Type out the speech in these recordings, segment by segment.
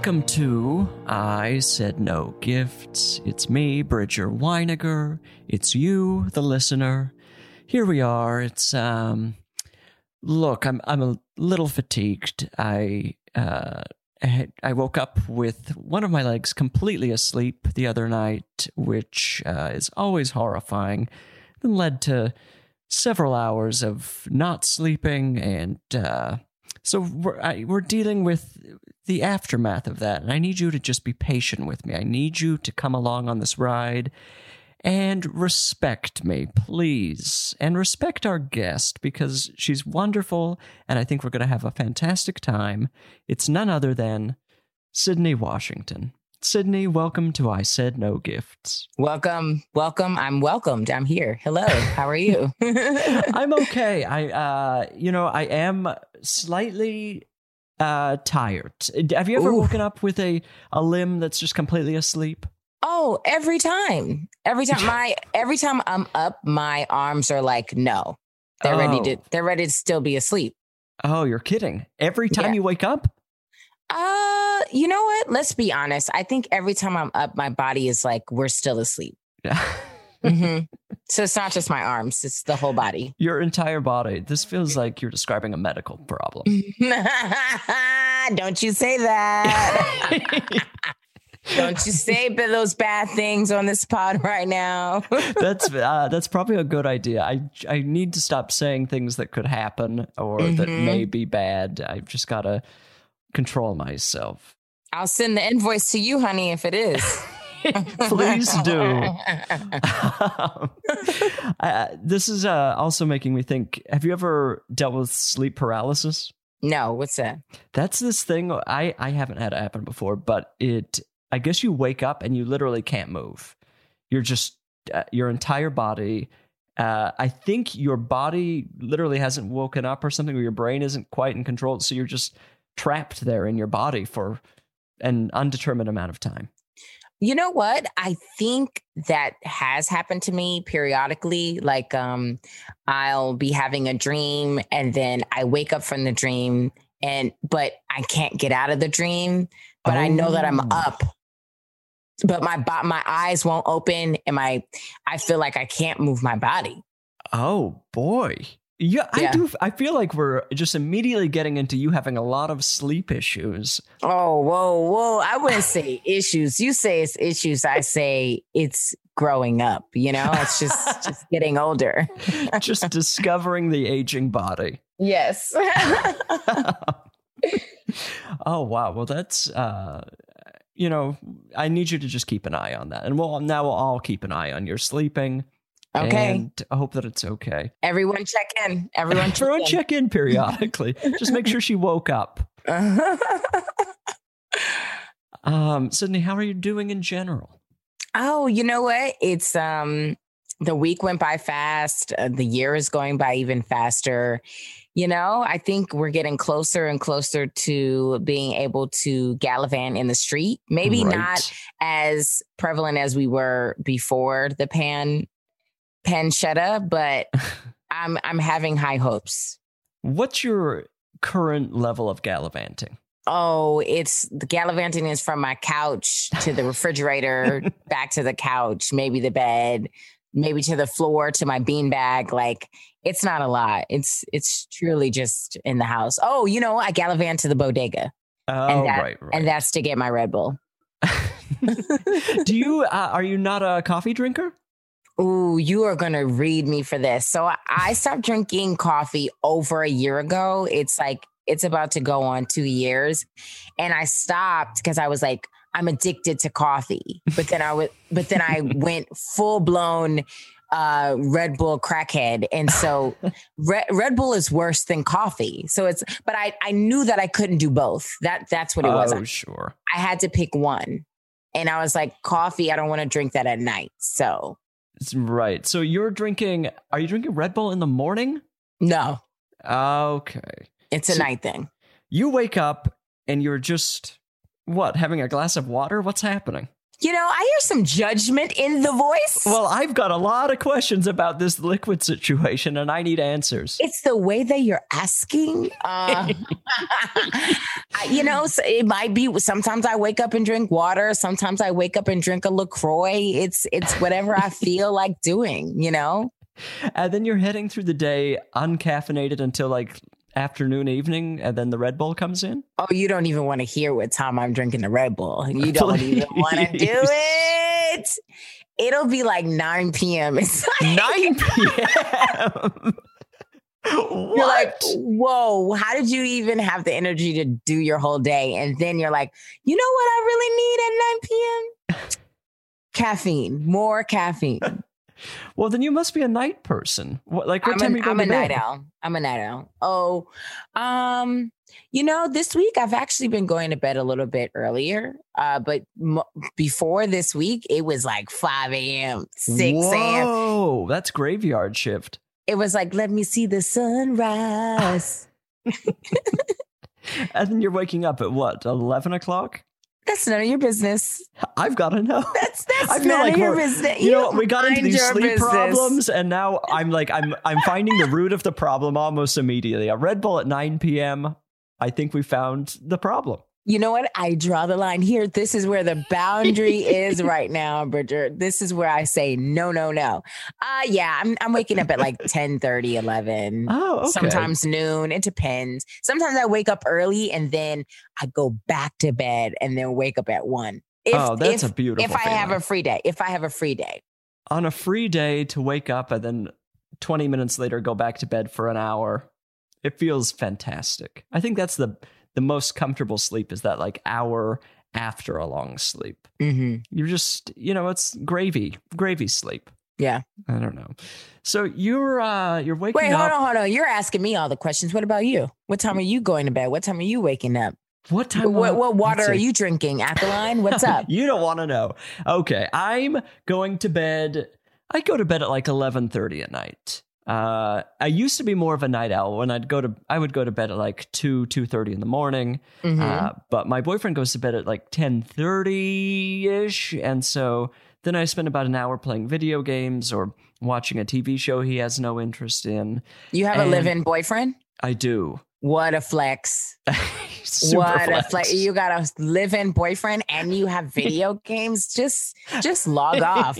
Welcome to I Said No Gifts. It's me, Bridger Winegar. It's you, the listener. Here we are. It's um look, I'm I'm a little fatigued. I uh I woke up with one of my legs completely asleep the other night, which uh, is always horrifying, and led to several hours of not sleeping, and uh, so we're I, we're dealing with the aftermath of that, and I need you to just be patient with me. I need you to come along on this ride and respect me, please. And respect our guest because she's wonderful, and I think we're going to have a fantastic time. It's none other than Sydnee Washington. Sydnee, welcome to I Said No Gifts. Welcome, welcome. I'm welcomed. I'm here. Hello. How are you? I'm okay. I, uh, you know, I am slightly uh tired. Have you ever Ooh. woken up with a a limb that's just completely asleep? oh, every time, every time, my every time I'm up, my arms are like no. They're ready to. Oh. They're ready to still be asleep. Oh, you're kidding. Every time Yeah. you wake up? Uh, you know what? Let's be honest. I think every time I'm up, my body is like we're still asleep. hmm so it's not just my arms; it's the whole body. your entire body. This feels like you're describing a medical problem. Don't you say that. Don't you say those bad things on this pod right now. that's uh, that's probably a good idea. I I need to stop saying things that could happen or that Mhm. may be bad. I've just got to control myself. I'll send the invoice to you, honey, if it is. Please do. Um, uh, this is uh, also making me think. Have you ever dealt with sleep paralysis? no, what's that? That's this thing. I I haven't had it happen before, but it. I guess you wake up and you literally can't move. You're just uh, your entire body. Uh, I think your body literally hasn't woken up or something, or your brain isn't quite in control. So you're just trapped there in your body for an undetermined amount of time. You know what? I think that has happened to me periodically. Like, um, I'll be having a dream and then I wake up from the dream and but I can't get out of the dream, but I know that I'm Oh. up. But my my eyes won't open and my I feel like I can't move my body. Oh boy. Yeah, I Yeah. do. I feel like we're just immediately getting into you having a lot of sleep issues. Oh, whoa, whoa. I wouldn't say issues. You say it's issues. I say it's growing up, you know? It's just just getting older. just discovering the aging body. Yes. oh wow. Well, that's uh, you know, I need you to just keep an eye on that, and we'll now we'll all keep an eye on your sleeping. Okay. and I hope that it's okay. Everyone check in. Everyone check Everyone in. check in periodically. just make sure she woke up. Um, Sydnee, how are you doing in general? oh, you know what? It's um the week went by fast. Uh, the year is going by even faster. You know, I think we're getting closer and closer to being able to gallivant in the street. Maybe Right. not as prevalent as we were before the pan panchetta, but I'm I'm having high hopes. What's your current level of gallivanting? Oh, it's the gallivanting is from my couch to the refrigerator, back to the couch, maybe the bed, maybe to the floor to my beanbag. Like it's not a lot. It's it's truly just in the house. Oh, you know, I gallivant to the bodega, Oh, that- right, right. and that's to get my Red Bull. Do you uh, are you not a coffee drinker? Ooh, you are gonna read me for this. So I- stopped drinking coffee over a year ago. It's like it's about to go on two years, and I stopped because I was like, I'm addicted to coffee. But then I would, but then I went full blown uh Red Bull crackhead, and so Red, Red Bull is worse than coffee. So it's, but I I knew that I couldn't do both. That that's what it was. Oh, sure. I had to pick one, and I was like, coffee. I don't want to drink that at night. So right. So you're drinking. Are you drinking Red Bull in the morning? no. Okay. It's a So- night thing. You wake up and you're just what having a glass of water. What's happening? You know, I hear some judgment in the voice. Well, I've got a lot of questions about this liquid situation, and I need answers. it's the way that you're asking. Uh, you know, so it might be. Sometimes I wake up and drink water. Sometimes I wake up and drink a Lacroix. It's it's whatever I feel like doing. You know. And then you're heading through the day uncaffeinated until like afternoon, evening, and then the Red Bull comes in. Oh, you don't even want to hear what time I'm drinking the Red Bull. You don't even want to do it. It'll be like 9 p.m. It's like, 9 p.m. what? You're like, whoa, how did you even have the energy to do your whole day? And then you're like, you know what I really need at 9 p.m.? caffeine, more caffeine. Well, then you must be a night person. What, like, what I'm, time an- you go I'm to a bed? night owl. I'm a night owl. Oh, um, you know, this week I've actually been going to bed a little bit earlier. Uh, but m- before this week, it was like 5 a.m., 6 a.m. Whoa, that's graveyard shift. It was like, let me see the sunrise. And then you're waking up at what, 11 o'clock? That's none of your business. I've got to know. That's that's none like of your business. You know, we got into these sleep business. problems, and now I'm like, I'm I'm finding the root of the problem almost immediately. A Red Bull at 9 p.m. I think we found the problem. You know what? I draw the line here. This is where the boundary is right now, Bridger. This is where I say no, no, no. Uh yeah, I'm I'm waking up at like 10 30, 11. Oh, okay. Sometimes noon. It depends. Sometimes I wake up early and then I go back to bed and then wake up at one. If, oh, that's if, a beautiful. if I have a free day. If I have a free day. on a free day to wake up and then 20 minutes later go back to bed for an hour, it feels fantastic. I think that's the the most comfortable sleep is that like hour after a long sleep. Mm-hmm. You're just, you know, it's gravy, gravy sleep. Yeah. I don't know. So you're uh you're waking up Wait, up. hold on, hold on. You're asking me all the questions. What about you? What time are you going to bed? What time are you waking up? What time? What, what water are you drinking? Alkaline? What's up? you don't want to know. Okay, I'm going to bed. I go to bed at like 11:30 at night. Uh, I used to be more of a night owl. When I'd go to, I would go to bed at like two, two thirty in the morning. Mhm. Uh, but my boyfriend goes to bed at like ten thirty ish, and so then I spend about an hour playing video games or watching a TV show he has no interest in. you have a and- live-in boyfriend? I do. What a flex. Super what a flex. flex. You got a live-in boyfriend and you have video games. Just just log off.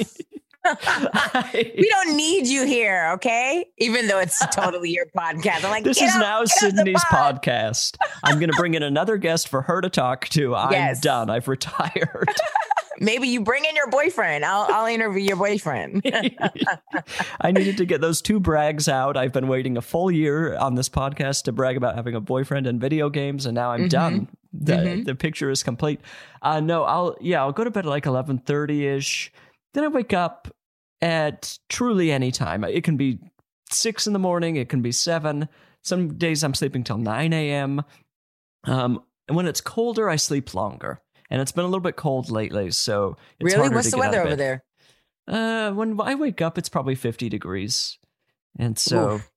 We don't need you here, okay? Even though it's totally your podcast. I'm like, This is off- now get off the Sydnee's pod." podcast. I'm going to bring in another guest for her to talk to. I'm Yes. done. I've retired. Maybe you bring in your boyfriend. I'll I'll interview your boyfriend. I needed to get those two brags out. I've been waiting a full year on this podcast to brag about having a boyfriend and video games, and now I'm Mhm. done. The, Mhm. the picture is complete. Uh, no, I'll yeah, I'll go to bed at like 11:30 ish. Then I wake up at truly any time. It can be six in the morning. It can be seven. Some days I'm sleeping till 9 a.m. Um, and when it's colder, I sleep longer. And it's been a little bit cold lately, so it's really? What's the weather over there? Uh, when I wake up, it's probably 50 degrees. And so, Oof.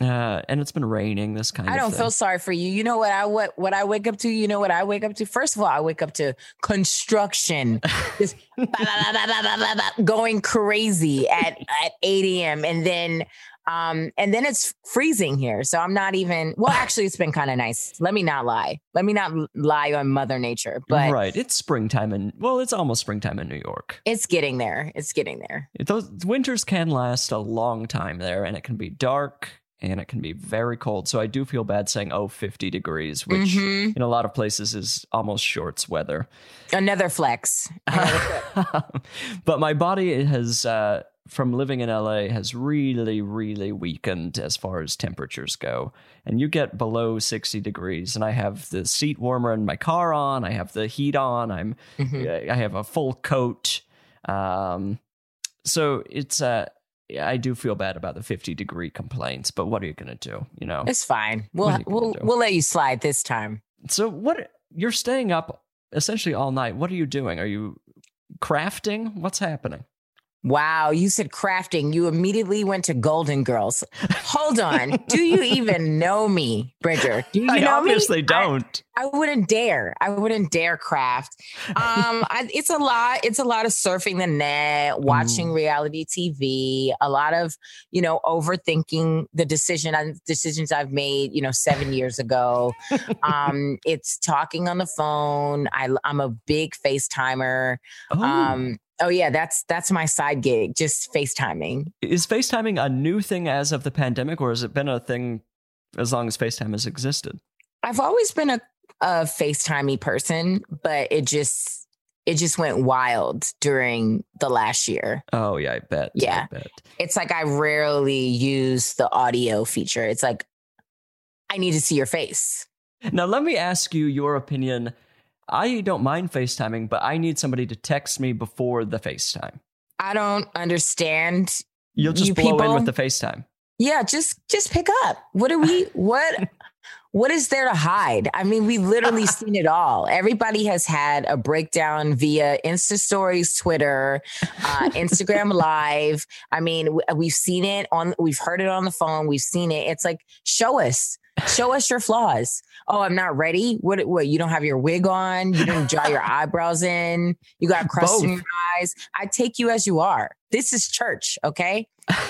Uh, and it's been raining. This kind. of—I don't thing. feel sorry for you. You know what I what what I wake up to. You know what I wake up to. First of all, I wake up to construction, just going crazy at at eight a.m. and then um, and then it's freezing here. So I'm not even, well, actually, it's been kind of nice. Let me not lie. Let me not lie on Mother Nature. But right. It's springtime in, well, it's almost springtime in New York. It's getting there. It's getting there. It, those winters can last a long time there and it can be dark and it can be very cold. So I do feel bad saying, oh, 50 degrees, which Mhm. in a lot of places is almost shorts weather. Another flex. But my body has, uh, from living in LA, has really, really weakened as far as temperatures go. And you get below 60 degrees, and I have the seat warmer in my car on, I have the heat on, I'm Mhm. I have a full coat. Um, so it's uh, I do feel bad about the 50 degree complaints, but what are you going to do? You know. It's fine. We'll are you gonna we'll do? we'll let you slide this time. So what? You're staying up essentially all night. What are you doing? Are you crafting? What's happening? Wow, you said crafting. You immediately went to Golden Girls. Hold on. Do you even know me, Bridger? Do you I know obviously me? don't. I, I wouldn't dare. I wouldn't dare craft. Um, I, it's a lot. It's a lot of surfing the net, watching reality TV, a lot of you know overthinking the decision on decisions I've made. You know, seven years ago. um, it's talking on the phone. I, I'm a big FaceTimer. oh, Um, oh yeah, that's that's my side gig, just FaceTiming. is FaceTiming a new thing as of the pandemic, or has it been a thing as long as FaceTime has existed? I've always been a, a FaceTimey person, but it just it just went wild during the last year. Oh yeah, I bet. Yeah. I bet. It's like I rarely use the audio feature. It's like I need to see your face. Now, let me ask you your opinion. I don't mind FaceTiming, but I need somebody to text me before the FaceTime. I don't understand. You'll just You blow in with the FaceTime. Yeah, just just pick up. What are we what what is there to hide? I mean, we've literally seen it all. Everybody has had a breakdown via Insta stories, Twitter, uh, Instagram live. I mean, we've seen it on we've heard it on the phone, we've seen it. It's like show us. Show us your flaws. Oh, I'm not ready. What? What? You don't have your wig on. You didn't draw your eyebrows in. You got crust in your eyes. I take you as you are. This is church, okay?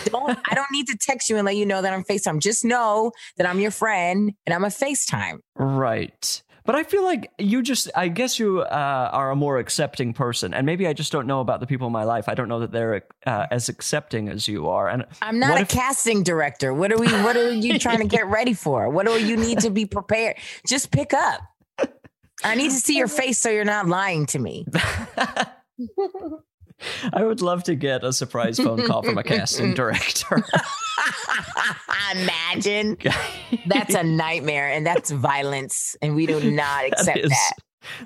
Don't. I don't need to text you and let you know that I'm FaceTime. Just know that I'm your friend and I'm a FaceTime. Right. But I feel like you just, I guess you uh, are a more accepting person. And maybe I just don't know about the people in my life. I don't know that they're uh, as accepting as you are. And I'm not a if- casting director. What are we? What are you trying to get ready for? What do you need to be prepared? Just pick up. I need to see your face so you're not lying to me. I would love to get a surprise phone call from a casting director. Imagine that's a nightmare and that's violence, and we do not accept is, that.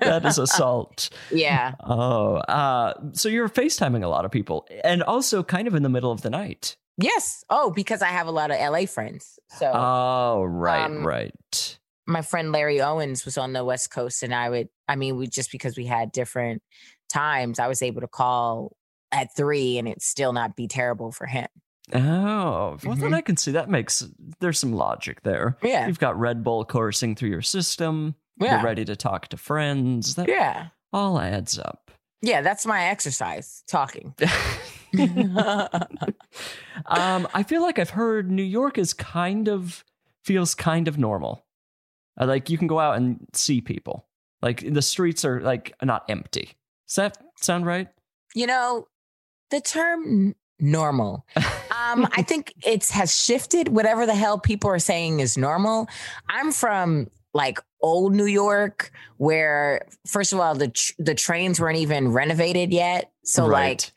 that is assault. Yeah. Oh, uh, so you're FaceTiming a lot of people and also kind of in the middle of the night. Yes. Oh, because I have a lot of LA friends. So Oh, right, Um, right. my friend Larry Owens was on the West Coast, and I would, I mean, we just because we had different times, I was able to call at three, and it still not be terrible for him. Oh, well, then Mhm. I can see that makes, there's some logic there. Yeah. You've got Red Bull coursing through your system. Yeah. You're ready to talk to friends. That Yeah. all adds up. Yeah. That's my exercise, talking. um, I feel like I've heard New York is kind of feels kind of normal. Uh, like you can go out and see people. Like the streets are like not empty. Does that sound right? you know, the term normal. Um, I think it has shifted. Whatever the hell people are saying is normal. I'm from like old New York, where first of all the tr- the trains weren't even renovated yet, so like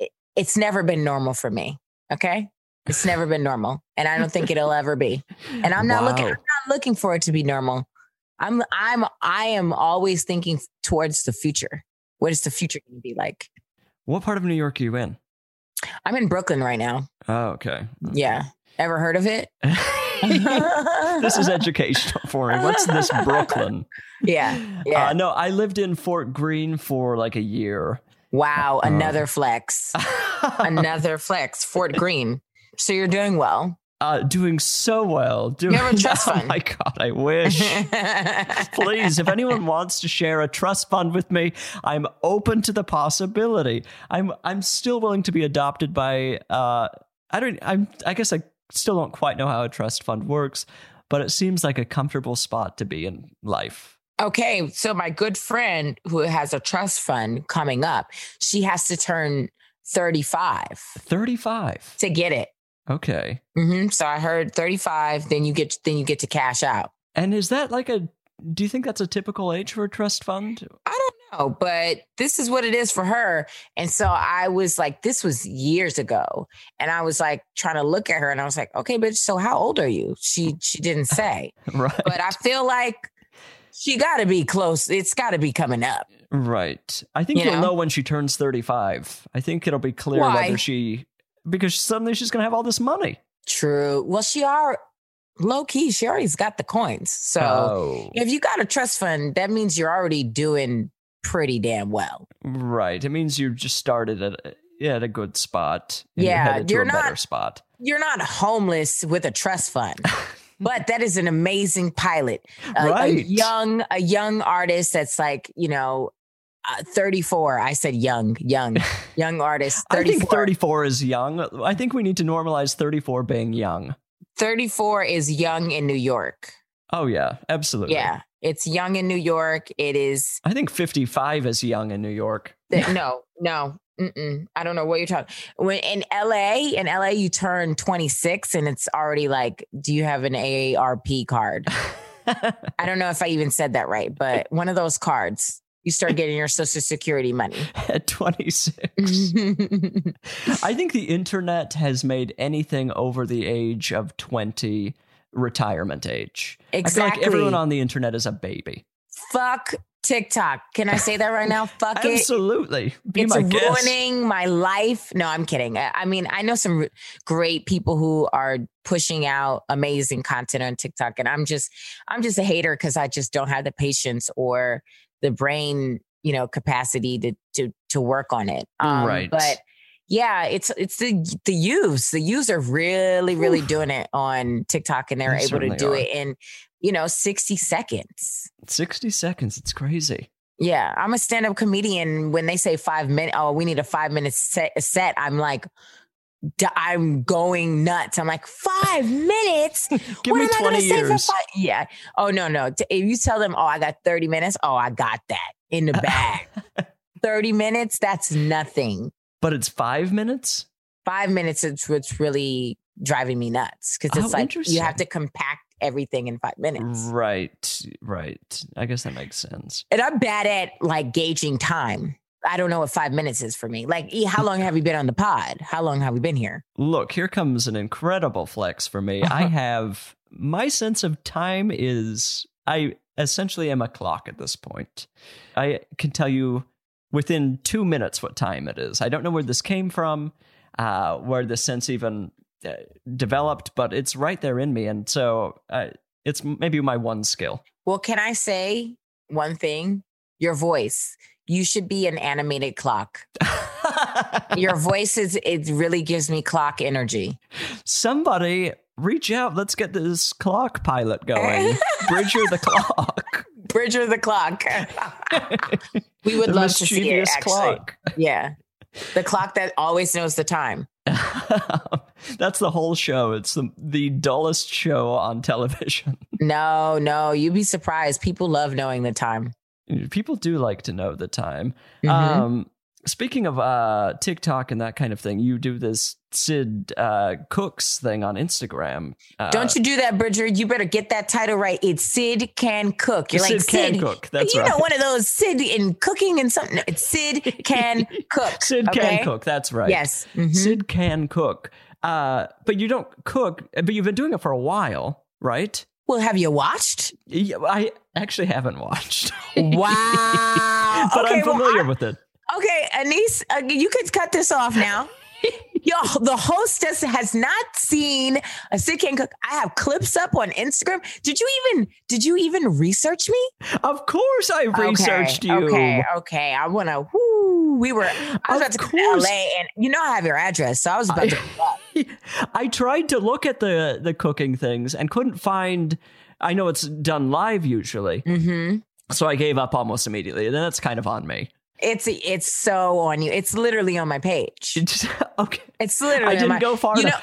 it, it's never been normal for me. Okay, it's never been normal, and I don't think it'll ever be. And I'm not looking. I'm not looking for it to be normal. I'm. I'm. I am always thinking towards the future. What is the future going to be like? What part of New York are you in? I'm in Brooklyn right now. Oh, okay. Yeah. Ever heard of it? this is educational for me. What's this Brooklyn? Yeah, yeah. Uh, no, I lived in Fort Greene for like a year. Wow, another flex. Another flex. Fort Greene. So you're doing well. Uh, doing so well. Doing, have a trust oh my god, I wish. Please, if anyone wants to share a trust fund with me, I'm open to the possibility. I'm I'm still willing to be adopted by uh I don't I'm I guess I still don't quite know how a trust fund works, but it seems like a comfortable spot to be in life. Okay, so my good friend who has a trust fund coming up, she has to turn 35 35. to get it. Okay. hmm So I heard 35, then you get then you get to cash out. And is that like a do you think that's a typical age for a trust fund? I don't know, but this is what it is for her. And so I was like, this was years ago. And I was like trying to look at her and I was like, okay, bitch, so how old are you? She she didn't say. Right. but I feel like she gotta be close. It's gotta be coming up. Right. I think you will know? know when she turns 35. I think it'll be clear Why? whether she because suddenly she's going to have all this money. True. Well, she are low key, she already's got the coins. So oh. if you got a trust fund, that means you're already doing pretty damn well. Right. It means you just started at at a good spot. Yeah, you're, you're a better not- spot. You're not homeless with a trust fund. But that is an amazing pilot. A, a Right. young, a young artist that's like, you know, uh, 34. I said young, young, young artist. I 34. think 34 is young. I think we need to normalize 34 being young. 34 is young in New York. Oh yeah, absolutely. Yeah. It's young in New York. It is I think 55 is young in New York. Th- no, no. Mm-mm. I don't know what you're talking. When in LA, in LA, you turn 26 and it's already like, do you have an AARP card? I don't know if I even said that right, but one of those cards, you start getting your social security money. At 26. I think the internet has made anything over the age of 20 retirement age. I feel exactly. like everyone on the internet is a baby. Fuck TikTok. Can I say that right now? Fuck it. Absolutely. Be it's my ruining my life. No, I'm kidding. I I mean, I know some great people who are pushing out amazing content on TikTok, and I'm just, I'm just a hater because I just don't have the patience or the brain, you know, capacity to to to work on it. Um, Right. But yeah, it's it's the the youths. The youths are really, really doing it on TikTok, and they're They able to do are. it in, you know, 60 seconds. 60 seconds. It's crazy. Yeah, I'm a stand-up comedian. When they say five minutes, oh, we need a five minute set, set. I'm like, I'm going nuts. I'm like, five minutes. Give what me am I 20 gonna say for five? Yeah. Oh no, no. If you tell them, oh, I got 30 minutes. Oh, I got that in the bag. 30 minutes. That's nothing. But it's five minutes? Five minutes is what's really driving me nuts because oh, it's Oh, like you have to compact everything in five minutes. Right. Right. I guess that makes sense. and I'm bad at like gauging time. I don't know what five minutes is for me. Like, how long have you been on the pod? How long have we been here? Look, here comes an incredible flex for me. I have my sense of time is I essentially am a clock at this point. I can tell you within two minutes what time it is. I don't know where this came from, uh, where the sense even uh, developed, but it's right there in me. And so uh, it's maybe my one skill. Well, can I say one thing? Your voice. You should be an animated clock. Your voice is, it really gives me clock energy. Somebody reach out. Let's get this clock pilot going. Bridger the clock. Bridger the clock. we would The love to see it, actually. Yeah. The clock that always knows the time. That's the whole show. It's the the dullest show on television. No, no, you'd be surprised. People love knowing the time. People do like to know the time. Mhm. Um, speaking of uh, TikTok and that kind of thing, you do this Sid uh, Cooks thing on Instagram. Uh, Don't you do that, Bridger. You better get that title right. It's Sid Can Cook. You're Sid like can Sid. cook. That's you right. know, one of those Sid in cooking and something. It's Sid Can Cook. Sid okay? can cook. That's right. Yes. Mhm. Sid can cook. Uh, but you don't cook. But you've been doing it for a while, right? Well, have you watched? Yeah, I actually haven't watched. Wow. but okay, I'm well, familiar I- with it. Okay, Anise, uh, you could cut this off now. Yo, the hostess has not seen a Sid Can Cook. I have clips up on Instagram. Did you even did you even research me? Of course, I researched okay, you. Okay, okay. I want to. Whoo. We were. I was Of about to come to course. LA, and you know I have your address, so I was about to. I tried to look at the the cooking things and couldn't find. I know it's done live usually, hmm so I gave up almost immediately. And that's kind of on me. It's it's so on you. It's literally on my page. Okay, It's literally. I didn't my, go far You know,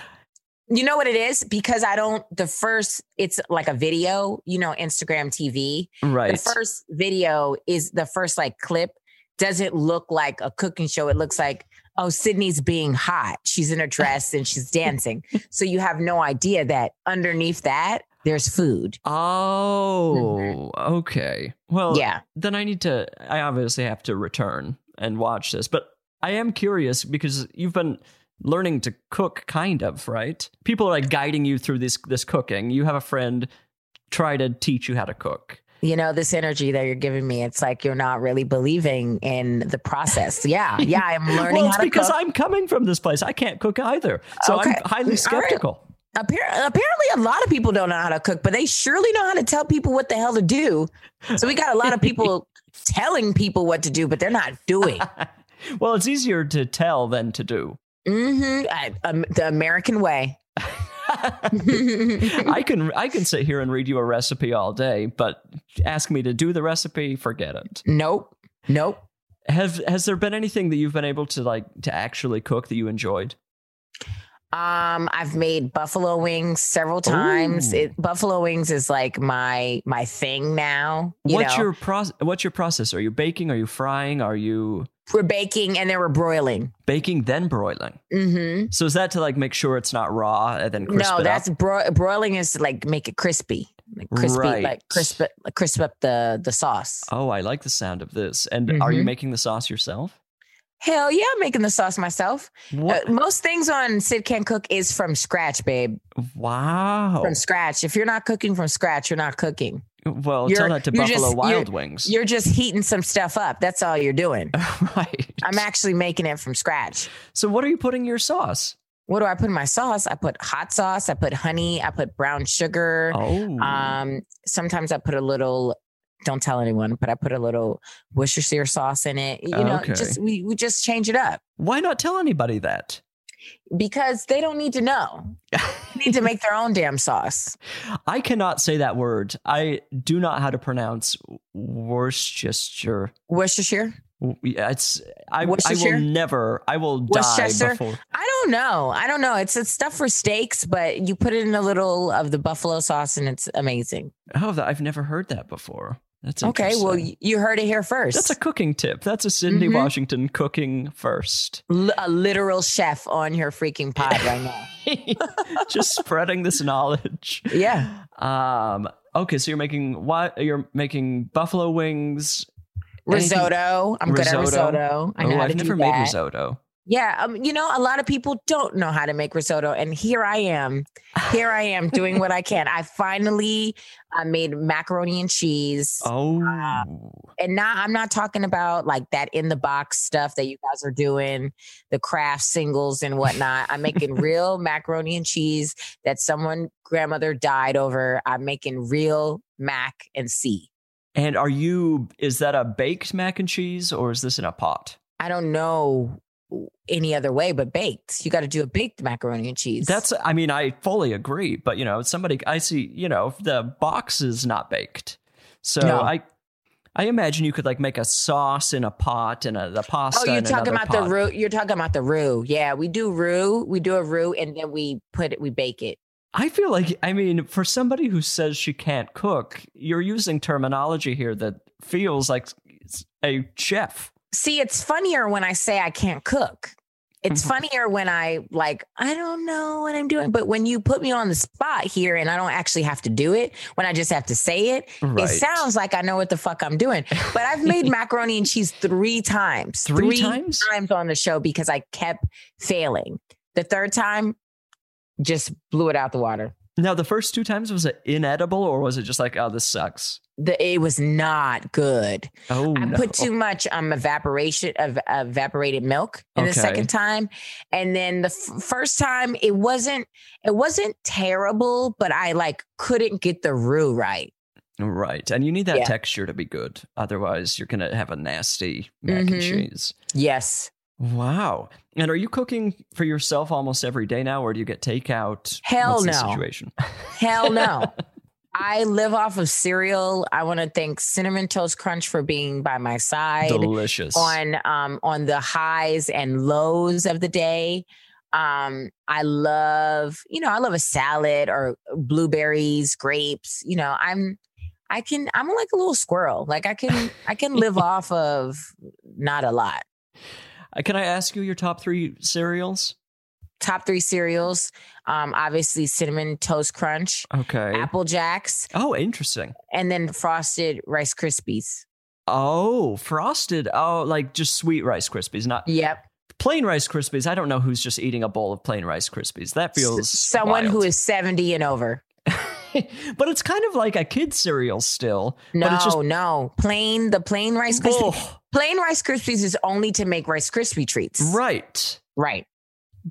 you know what it is because I don't. The first, it's like a video. You know, Instagram TV. right. The first video is the first like clip. Doesn't look like a cooking show. It looks like oh, Sydnee's being hot. She's in a dress and she's dancing. so you have no idea that underneath that there's food. oh, okay. Well, Yeah. then I need to. I obviously have to return and watch this, but I am curious because you've been learning to cook, kind of, right? People are like guiding you through this this cooking. You have a friend try to teach you how to cook. You know this energy that you're giving me it's like you're not really believing in the process yeah yeah i'm learning well, it's because cook I'm coming from this place. I can't cook either, so Okay. I'm highly skeptical. Appar- apparently a lot of people don't know how to cook but they surely know how to tell people what the hell to do so we got a lot of people telling people what to do but they're not doing well, it's easier to tell than to do. Mm-hmm. I, um, the american way I can I can sit here and read you a recipe all day, but ask me to do the recipe, forget it. nope nope Have has there been anything that you've been able to like to actually cook that you enjoyed? Um, I've made buffalo wings several times. It, buffalo wings is like my my thing now. You what's know, your process? What's your process? Are you baking? Are you frying? Are you we're baking and then we're broiling. baking then broiling? hmm So is that to like make sure it's not raw and then crisp No, it that's bro- broiling is to, like make it crispy, like crispy, Right. like crisp, crisp up the the sauce. Oh, I like the sound of this. And are you Mhm. making the sauce yourself? Hell yeah, I'm making the sauce myself. Uh, most things on Sid Can Cook is from scratch, babe. wow. From scratch. If you're not cooking from scratch, you're not cooking. well, you're- tell that to Buffalo just- Wild you're- Wings. You're just heating some stuff up. That's all you're doing. right. I'm actually making it from scratch. So what are you putting in your sauce? What do I put in my sauce? I put hot sauce. I put honey. I put brown sugar. Oh. Um, sometimes I put a little. Don't tell anyone, but I put a little Worcestershire sauce in it. You know, Okay. just we we just change it up Why not tell anybody that? because they don't need to know. They need to make their own damn sauce. I cannot say that word. I do not know how to pronounce Worcestershire. Worcestershire. Yeah, It's I, I will never. I will die before. I don't know. I don't know. It's it's stuff for steaks, but you put it in a little of the buffalo sauce, and it's amazing. Oh, that, I've never heard that before. That's Okay, well, you heard it here first. that's a cooking tip. That's a Sydnee Mhm. Washington cooking first. L- a literal chef on your freaking pod right now. Just spreading this knowledge. Yeah. Um. Okay, so you're making what? You're making buffalo wings. Anything- Risotto. I'm good at Risotto? risotto. I know oh, how I've never made that. risotto. Yeah, um, you know, a lot of people don't know how to make risotto, and here I am. Here I am doing what I can. I finally uh, made macaroni and cheese, Oh. and now I'm not talking about like that in the box stuff that you guys are doing, the Kraft singles and whatnot. I'm making real macaroni and cheese that someone grandmother died over. I'm making real mac and C. And are you? Is that a baked mac and cheese or is this in a pot? I don't know any other way but baked. You got to do a baked macaroni and cheese. That's. I mean, I fully agree. But you know, somebody I see. You know, the box is not baked, so No. I. I imagine you could like make a sauce in a pot and a, the pasta. Oh, you're talking about pot. the roux. You're talking about the roux. Yeah, we do roux. We do a roux, and then we put it. We bake it. I feel like, I mean, for somebody who says she can't cook, you're using terminology here that feels like a chef. See, it's funnier when I say I can't cook. It's Mhm. funnier when I like I don't know what I'm doing. But when you put me on the spot here, and I don't actually have to do it, when I just have to say it, Right. it sounds like I know what the fuck I'm doing. But I've made macaroni and cheese three times. Three times? times on the show because I kept failing. The third time, just blew it out the water. Now, the first two times, was it inedible or was it just like, oh, this sucks? The, it was not good. Oh, I no. put too much um evaporation of evaporated milk in the second time, and then the f- first time it wasn't it wasn't terrible, but I like couldn't get the roux right. Right. And you need that Yeah. texture to be good. Otherwise, you're going to have a nasty mac and Mhm. cheese. Yes. Wow. And are you cooking for yourself almost every day now, or do you get takeout? Hell What's no. situation? Hell no. I live off of cereal. I want to thank Cinnamon Toast Crunch for being by my side Delicious. on um on the highs and lows of the day. Um I love, you know, I love a salad or blueberries, grapes, you know, I'm I can I'm like a little squirrel. Like I can I can live off of not a lot. Uh, Can I ask you your top three cereals? Top 3 cereals, um obviously Cinnamon Toast Crunch, Okay. Apple Jacks, Oh, interesting. and then frosted Rice Krispies. Oh, frosted. Oh, like just sweet Rice Krispies, not Yep. plain Rice Krispies. I don't know who's just eating a bowl of plain Rice Krispies. That feels S- someone who wild. is 70 and over. but it's kind of like a kid cereal still. No, but it's just no. Plain the plain Rice Krispies. Oh, Plain Rice Krispies is only to make Rice Krispie treats. right. Right.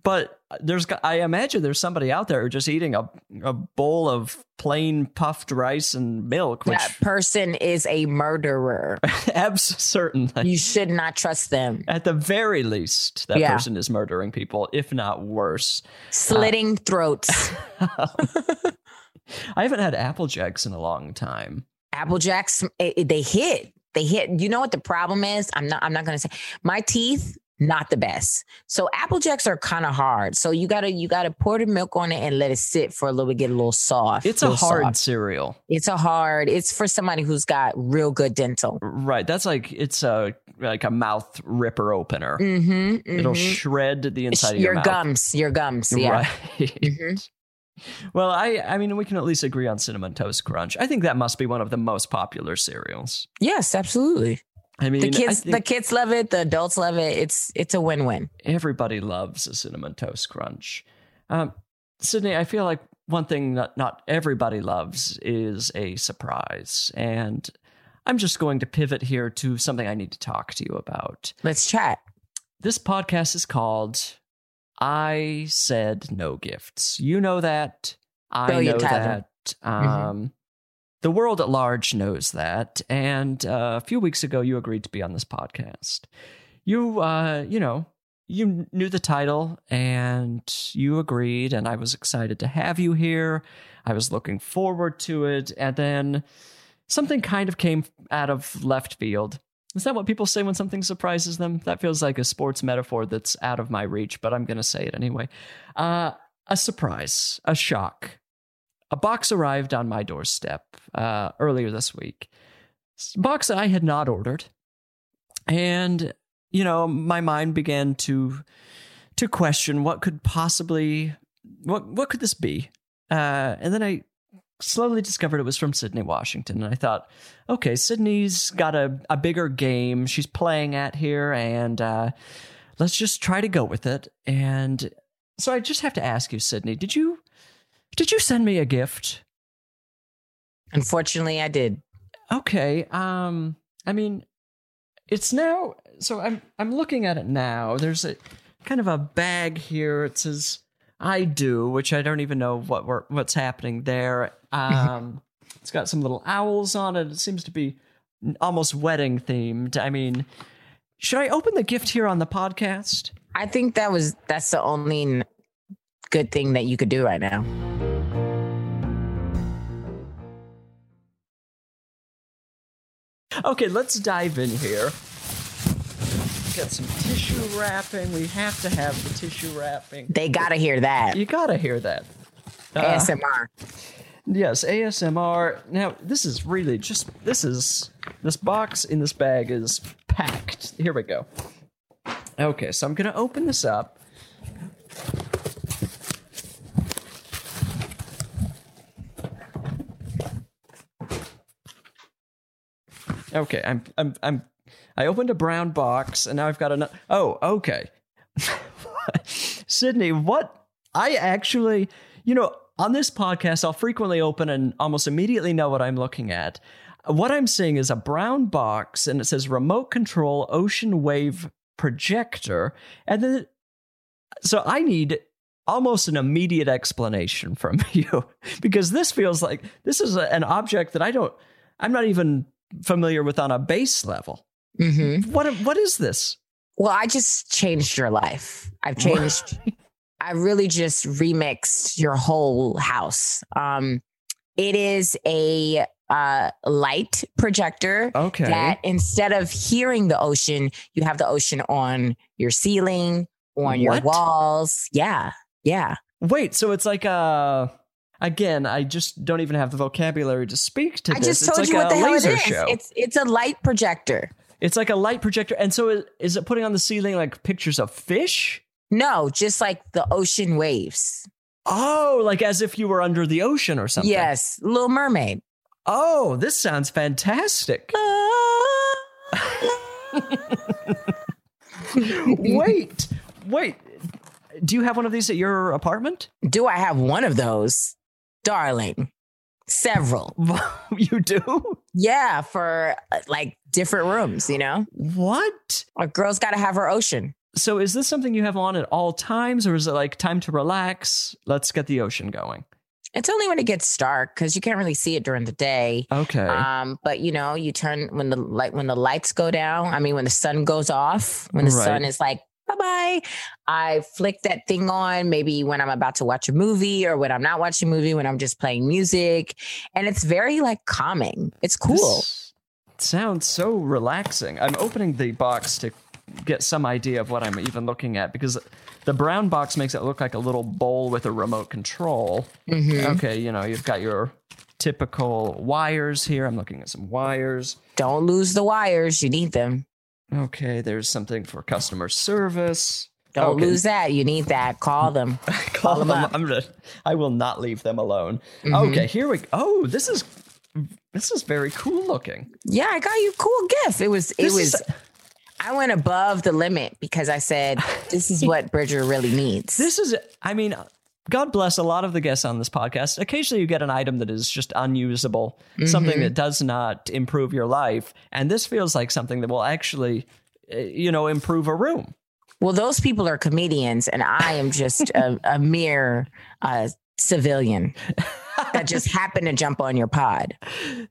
But there's, I imagine there's somebody out there just eating a a bowl of plain puffed rice and milk, which that person is a murderer. abs certainly, you should not trust them. at the very least, that Yeah. person is murdering people, if not worse. Slitting uh, throats. I haven't had Apple Jacks in a long time. Apple Jacks, they hit. They hit. You know what the problem is? I'm not. I'm not going to say my teeth. Not the best. So Apple Jacks are kind of hard. So you gotta you gotta pour the milk on it and let it sit for a little bit, get a little soft. It's a hard soft. cereal. It's a hard. It's for somebody who's got real good dental. Right. That's like it's a like a mouth ripper opener. Mm-hmm, It'll shred the inside of your, your mouth. gums, your gums. Yeah. Right. Mhm. Well, I I mean we can at least agree on cinnamon toast crunch. I think that must be one of the most popular cereals. Yes, absolutely. I mean, The kids, the kids love it. The adults love it. It's it's a win win. everybody loves a cinnamon toast crunch. Um, Sydnee, I feel like one thing that not everybody loves is a surprise, and I'm just going to pivot here to something I need to talk to you about. Let's chat. This podcast is called I Said No Gifts. You know that. I Brilliant know title. that. Um, The world at large knows that. And uh, a few weeks ago, you agreed to be on this podcast. You, uh, you know, you knew the title and you agreed, and I was excited to have you here. I was looking forward to it. And then something kind of came out of left field. Is that what people say when something surprises them? That feels like a sports metaphor that's out of my reach, but I'm going to say it anyway. Uh, a surprise, a shock. A box arrived on my doorstep uh, earlier this week. Box I had not ordered, and you know, my mind began to to question what could possibly what what could this be? Uh, and then I slowly discovered it was from Sydnee, Washington, and I thought, okay, Sydnee's got a, a bigger game she's playing at here, and uh, let's just try to go with it. And so I just have to ask you, Sydnee, did you did you send me a gift? Unfortunately, I did. Okay. Um I mean it's now so I'm I'm looking at it now. There's a kind of a bag here. It says I do, which I don't even know what we're, what's happening there. Um it's got some little owls on it. It seems to be almost wedding themed. I mean, should I open the gift here on the podcast? I think that was that's the only good thing that you could do right now. Okay, let's dive in here. Got some tissue wrapping. We have to have the tissue wrapping. They gotta hear that. You gotta hear that. Uh, ASMR. Yes, ASMR. Now, this is really just this is this box in this bag is packed. Here we go. Okay, so I'm gonna open this up. Okay, I'm I'm I'm I opened a brown box and now I've got another. Oh, okay. Sydnee, what I actually, you know, on this podcast, I'll frequently open and almost immediately know what I'm looking at. What I'm seeing is a brown box and it says remote control ocean wave projector. And then, so I need almost an immediate explanation from you because this feels like this is a, an object that I don't. I'm not even familiar with on a base level. Mm-hmm. What what is this? Well, I just changed your life. I've changed. I really just remixed your whole house. Um, it is a uh, light projector Okay. that instead of hearing the ocean, you have the ocean on your ceiling, on your walls. Yeah, yeah. Wait, so it's like a again, I just don't even have the vocabulary to speak to this. I this. just it's told like you what a the hell it laser show. It's it's a light projector. It's like a light projector. And so is, is it putting on the ceiling like pictures of fish? No, just like the ocean waves. Oh, like as if you were under the ocean or something. Yes, Little Mermaid. Oh, this sounds fantastic. wait, wait. Do you have one of these at your apartment? Do I have one of those? Darling, several. you do? Yeah, for uh, like different rooms, you know? What? A girl's got to have her ocean. So is this something you have on at all times or is it like time to relax? Let's get the ocean going. It's only when it gets dark because you can't really see it during the day. Okay. Um, but you know, you turn when the light when the lights go down. I mean, when the sun goes off, when the Right. sun is like bye bye, I flick that thing on. Maybe when I'm about to watch a movie, or when I'm not watching a movie, when I'm just playing music, and it's very like calming. It's cool. This sounds so relaxing. I'm opening the box to get some idea of what I'm even looking at because the brown box makes it look like a little bowl with a remote control. Mhm. Okay, you know, you've got your typical wires here. I'm looking at some wires. Don't lose the wires. You need them. Okay, there's something for customer service. Don't Okay. lose that. You need that. Call them. Call them them. up. I'm gonna, I will not leave them alone. Mhm. Okay, here we go. Oh, this is this is very cool looking. Yeah, I got you a cool gift. It was it was is- I went above the limit because I said this is what Bridger really needs. This is, I mean, God bless a lot of the guests on this podcast. Occasionally you get an item that is just unusable, something Mm-hmm. that does not improve your life. And this feels like something that will actually, uh, you know, improve a room. well, those people are comedians, and I am just a, a mere uh, civilian that just happened to jump on your pod.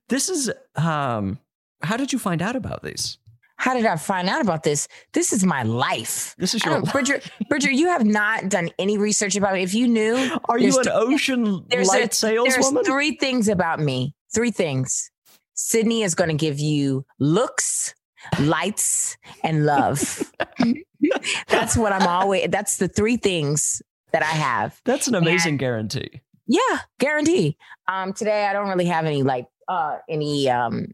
This is, um, how did you find out about these? How did I find out about this? This is my life. This is your, Bridger, Bridger, you have not done any research about me. If you knew, are you an th- ocean there's a- light there's three things about me. Three things. Sydnee is going to give you looks, lights, and love. that's what I'm always. That's the three things that I have. That's an amazing guarantee. Yeah, guarantee. Um, today I don't really have any like uh any um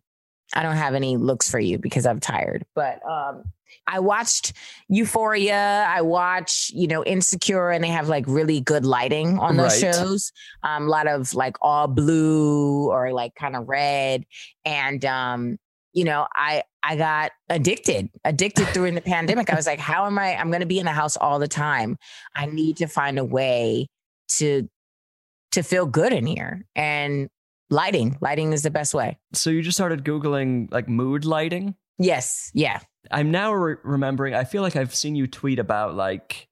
I don't have any looks for you because I'm tired. But um I watched Euphoria, I watch, you know, Insecure, and they have like really good lighting on those Right. shows. Um, a lot of like all blue or like kind of red. And um, you know, I I got addicted, addicted during the pandemic. I was like, how am I? I'm gonna be in the house all the time. I need to find a way to to feel good in here. And lighting, lighting is the best way. So you just started Googling like mood lighting? Yes. Yeah. I'm now re- remembering. I feel like I've seen you tweet about like,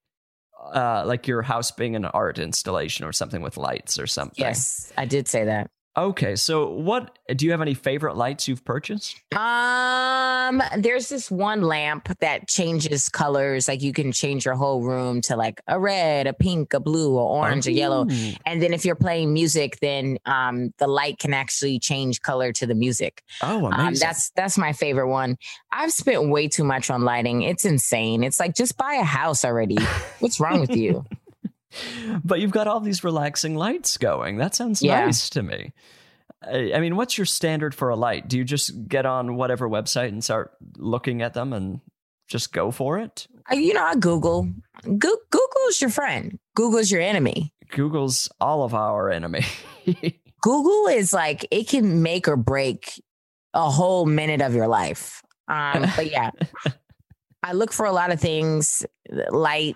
uh, like your house being an art installation or something with lights or something. Yes. I did say that. Okay. So, what do you have any favorite lights you've purchased? Um, there's this one lamp that changes colors. Like you can change your whole room to like a red, a pink, a blue, a orange, a yellow. And then if you're playing music, then um the light can actually change color to the music. Oh, amazing. Um, that's that's my favorite one. I've spent way too much on lighting. It's insane. It's like just buy a house already. What's wrong with you? But you've got all these relaxing lights going. That sounds Yeah. nice to me. I mean, what's your standard for a light? Do you just get on whatever website and start looking at them and just go for it? You know, I Google. Go- Google's your friend. Google's your enemy. Google's all of our enemy. Google is like it can make or break a whole minute of your life. Um, but yeah, I look for a lot of things, light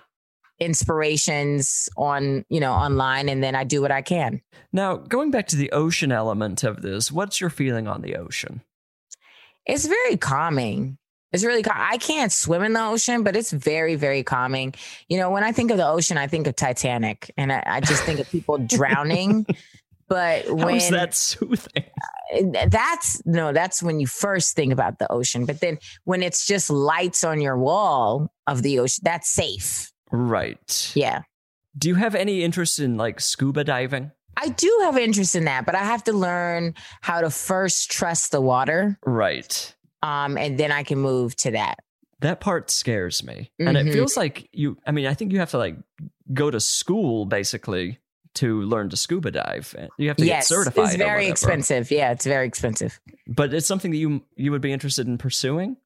inspirations on you know online, and then I do what I can. now, going back to the ocean element of this, what's your feeling on the ocean? It's very calming. It's really cal- I can't swim in the ocean, but it's very very calming. You know, when I think of the ocean, I think of Titanic, and I, I just think of people drowning. But How when is that soothing? Uh, that's no, that's when you first think about the ocean. But then when it's just lights on your wall of the ocean, that's safe. Right. Yeah. Do you have any interest in like scuba diving? I do have interest in that, but I have to learn how to first trust the water. Right. Um, and then I can move to that. That part scares me. And it Mhm. feels like you, I mean, I think you have to like go to school basically to learn to scuba dive. You have to yes, get certified. it's very expensive. Yeah, it's very expensive. But it's something that you you would be interested in pursuing?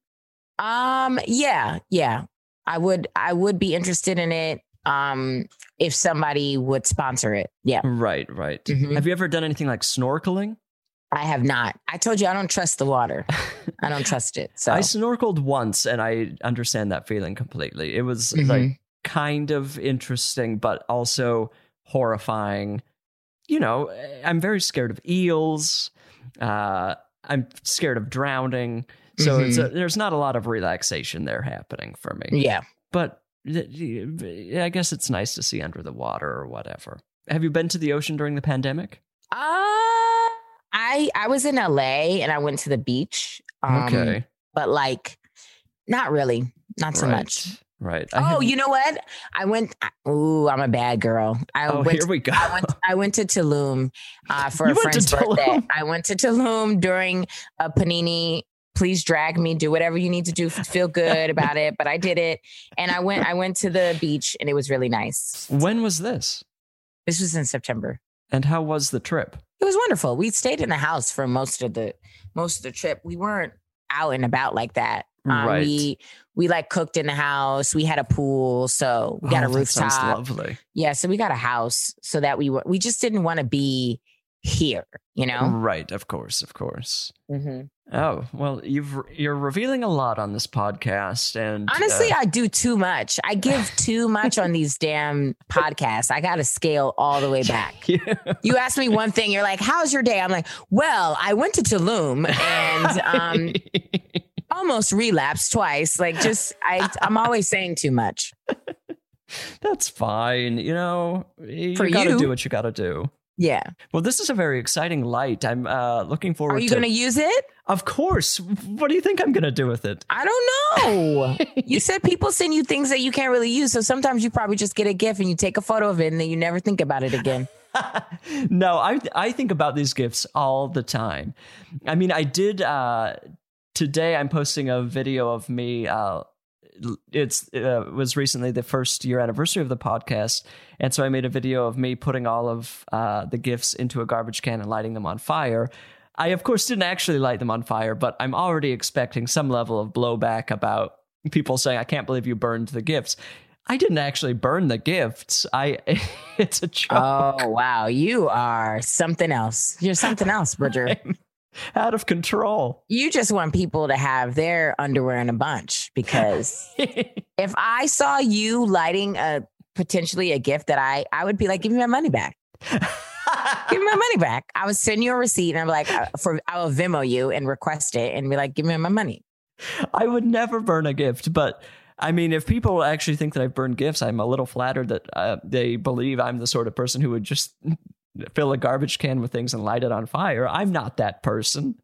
Um, yeah, yeah. I would I would be interested in it um if somebody would sponsor it. Yeah. Right, right. Mhm. Have you ever done anything like snorkeling? I have not. I told you I don't trust the water. I don't trust it. So I snorkeled once and I understand that feeling completely. It was Mhm. like kind of interesting, but also horrifying. You know, I'm very scared of eels. Uh, I'm scared of drowning. So it's a, there's not a lot of relaxation there happening for me. yeah. But I guess it's nice to see under the water or whatever. Have you been to the ocean during the pandemic? Uh I I was in LA and I went to the beach. Um, okay. But like not really. Not so right. much. Right. I Oh, you know what? I went. Ooh, I'm a bad girl. I Oh, went. here we go. I went. I went to Tulum uh, for You a friend's birthday. I went to Tulum during a panini. Please drag me. Do whatever you need to do. Feel good about it. But I did it, and I went. I went to the beach, and it was really nice. when was this? This was in September. And how was the trip? It was wonderful. We stayed in the house for most of the most of the trip. We weren't out and about like that. Um, Right. We we like cooked in the house. We had a pool, so we got Oh, a rooftop. lovely. Yeah, so we got a house so that we were we just didn't want to be here, you know. Right, of course, of course. Mm-hmm. Oh well, you've you're revealing a lot on this podcast, and Honestly, uh, I do too much. I give too much on these damn podcasts. I got to scale all the way back. You ask me one thing, you're like, "How's your day?" I'm like, "Well, I went to Tulum and um, almost relapsed twice." Like, just I, I'm always saying too much. that's fine. You know, you For gotta you. do what you gotta do. Yeah. Well, this is a very exciting light. I'm uh, looking forward Are you to. going to use it? Of course. What do you think I'm gonna do with it? I don't know. you said people send you things that you can't really use, so sometimes you probably just get a gift and you take a photo of it and then you never think about it again. no, I I think about these gifts all the time. I mean, I did uh today I'm posting a video of me uh it's uh, was recently the first year anniversary of the podcast and so I made a video of me putting all of uh the gifts into a garbage can and lighting them on fire. I of course didn't actually light them on fire, but I'm already expecting some level of blowback about people saying I can't believe you burned the gifts. I didn't actually burn the gifts. I it's a joke. Oh wow, you are something else. You're something else, Bridger. out of control. You just want people to have their underwear in a bunch because if I saw you lighting a potentially a gift that I I would be like, give me my money back. Give me my money back. I would send you a receipt and I'm like, uh, for I will Venmo you and request it and be like, give me my money. I would never burn a gift, but I mean, if people actually think that I've burned gifts, I'm a little flattered that uh, they believe I'm the sort of person who would just fill a garbage can with things and light it on fire. I'm not that person.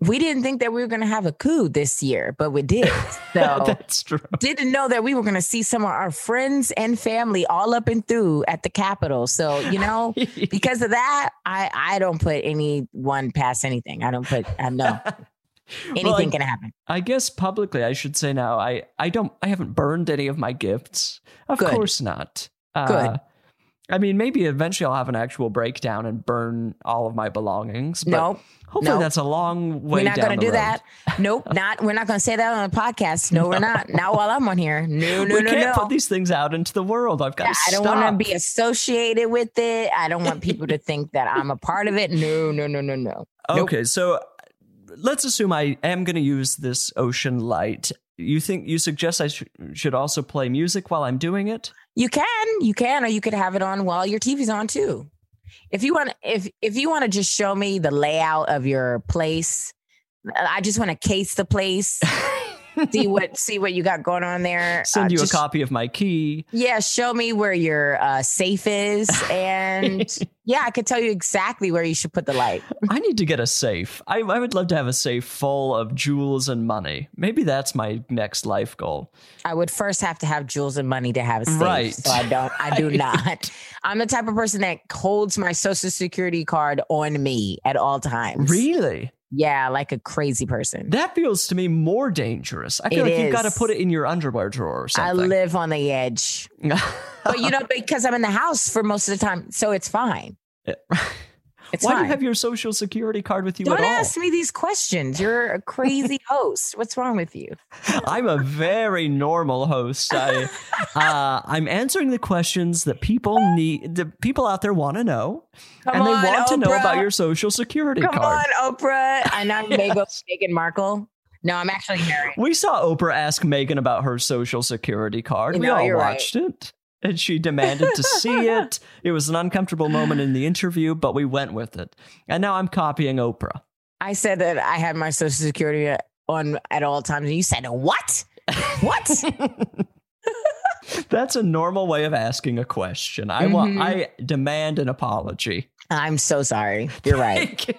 We didn't think that we were going to have a coup this year, but we did. So That's true. didn't know that we were going to see some of our friends and family all up and through at the Capitol. So, you know, because of that, I, I don't put anyone past anything. I don't put, I know anything Well, I- can happen. I guess publicly, I should say now, I, I don't, I haven't burned any of my gifts. Of Good. course not. Uh, Good. I mean, maybe eventually I'll have an actual breakdown and burn all of my belongings. But Nope. hopefully no. that's a long way We're not going to do road. that. Nope. Not, we're not going to say that on the podcast. No, we're not. Not while I'm on here. No, no, we no, We can't no. put these things out into the world. I've got to I don't want to be associated with it. I don't want people to think that I'm a part of it. No, no, no, no, no. Nope. Okay, so uh, let's assume I am going to use this ocean light. You think you suggest I sh- should also play music while I'm doing it? You can, you can, or you could have it on while your TV's on too. If you want, if if you want to just show me the layout of your place, I just want to case the place. see what see what you got going on there. Send Uh, you just- a copy of my key. Yeah, show me where your uh, safe is, and yeah, I could tell you exactly where you should put the light. I need to get a safe. I, I would love to have a safe full of jewels and money. Maybe that's my next life goal. I would first have to have jewels and money to have a safe. Right. So I don't. I do not. I'm the type of person that holds my social security card on me at all times. Really? Yeah, like a crazy person. That feels to me more dangerous. I feel It like you've got to put it in your underwear drawer or I live on the edge, but you know, because I'm in the house for most of the time, so it's fine. Eh, It's Why do fine. you have your social security card with you Don't at all? ask me these questions. You're a crazy host. What's wrong with you? I'm a very normal host. I, uh, I'm answering the questions that people need, the people out there want to know, Come and they on, want to know about your social security Come card. Come on, Oprah. And I'm Meghan Meghan Markle. No, I'm actually married. We saw Oprah ask Meghan about her social security card. We all you're right. watched it. And she demanded to see it. It was an uncomfortable moment in the interview, but we went with it. And now I'm copying Oprah. I said that I had my social security on at all times. And you said, what? What? That's a normal way of asking a question. I want Mhm. I demand an apology. I'm so sorry. You're right. Thank you.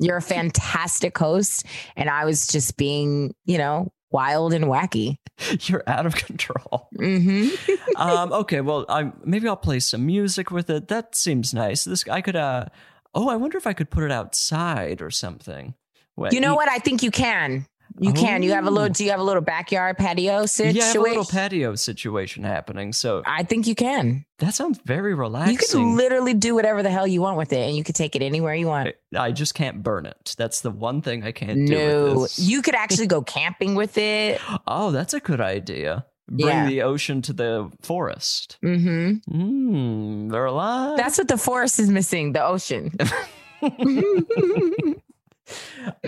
You're a fantastic host. And I was just being, you know, wild and wacky. You're out of control. Mm-hmm. um, okay, well, I maybe I'll play some music with it. That seems nice. This I could. uh Oh, I wonder if I could put it outside or something. Wait, You know what? I think you can. You can. You have a Oh. little, do you have a little backyard patio situation? Yeah, I have a little patio situation happening. So I think you can. that sounds very relaxing. You can literally do whatever the hell you want with it and you could take it anywhere you want. I just can't burn it. That's the one thing I can't do. No, with you could actually go camping with it. Oh, that's a good idea. Bring Yeah. the ocean to the forest. hmm Hmm, they're alive. That's what the forest is missing the ocean.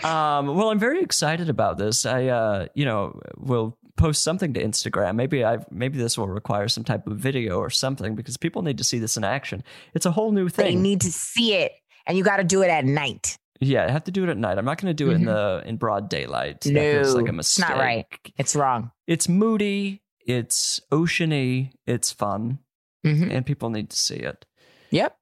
um, well, I'm very excited about this. I, uh, you know, will post something to Instagram. Maybe I, maybe this will require some type of video or something because people need to see this in action. It's a whole new thing. they need to see it and you got to do it at night. yeah, I have to do it at night. I'm not going to do it in Mhm. the in broad daylight. That No, feels like a mistake. it's not right. It's wrong. It's moody. It's oceany. It's fun, hmm and people need to see it. Yep.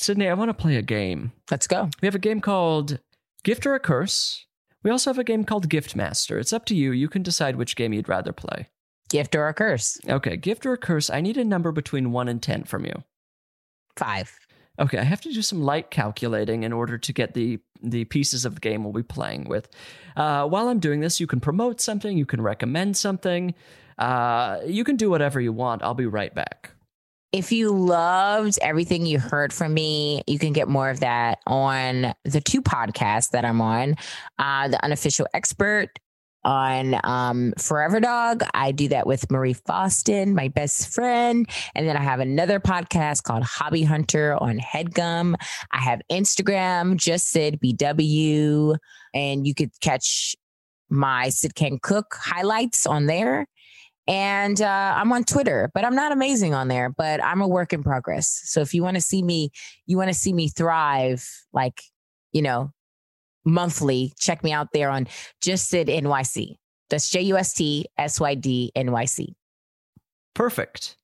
Sydnee, I want to play a game. Let's go. We have a game called Gift or a Curse. We also have a game called Gift Master. It's up to you. You can decide which game you'd rather play. Gift or a curse. Okay, Gift or a Curse. I need a number between 1 and 10 from you. Five. Okay, I have to do some light calculating in order to get the the pieces of the game we'll be playing with. Uh, while I'm doing this, you can promote something, you can recommend something, uh, you can do whatever you want. I'll be right back. If you loved everything you heard from me, you can get more of that on the two podcasts that I'm on. Uh, the unofficial expert on um, Forever Dog. I do that with Marie Faustin, my best friend. And then I have another podcast called Hobby Hunter on Headgum. I have Instagram, just Syd BW, and you could catch my Syd Can Cook highlights on there. And uh, I'm on Twitter, but I'm not amazing on there, but I'm a work in progress. So if you want to see me, you want to see me thrive, like, you know, monthly, check me out there on Just Syd NYC. That's J U S T S Y D N Y C. Perfect.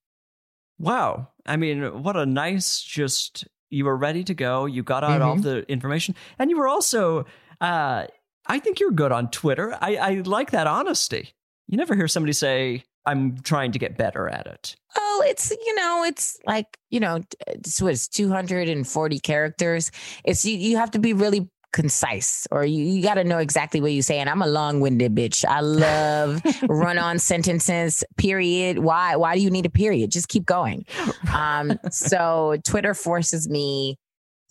Wow. I mean, what a nice just you were ready to go. You got out all Mhm. the information. And you were also uh I think you're good on Twitter. I, I like that honesty. You never hear somebody say, I'm trying to get better at it. Oh, it's you know, it's like you know, it's what it's 240 characters. It's you. You have to be really concise, or you, you got to know exactly what you say. And I'm a long-winded bitch. I love run-on sentences. Period. Why? Why do you need a period? Just keep going. Um, so Twitter forces me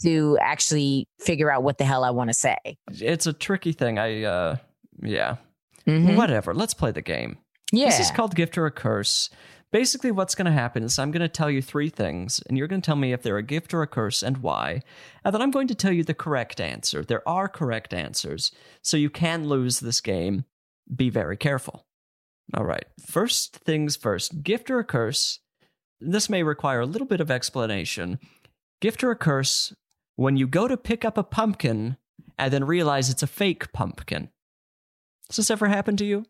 to actually figure out what the hell I want to say. It's a tricky thing. I uh yeah. Mhm. Whatever. Let's play the game. Yeah. This is called Gift or a Curse. Basically, what's going to happen is I'm going to tell you three things, and you're going to tell me if they're a gift or a curse and why. And then I'm going to tell you the correct answer. There are correct answers, so you can lose this game. Be very careful. All right. First things first gift or a curse. This may require a little bit of explanation. Gift or a curse when you go to pick up a pumpkin and then realize it's a fake pumpkin. Has this ever happened to you?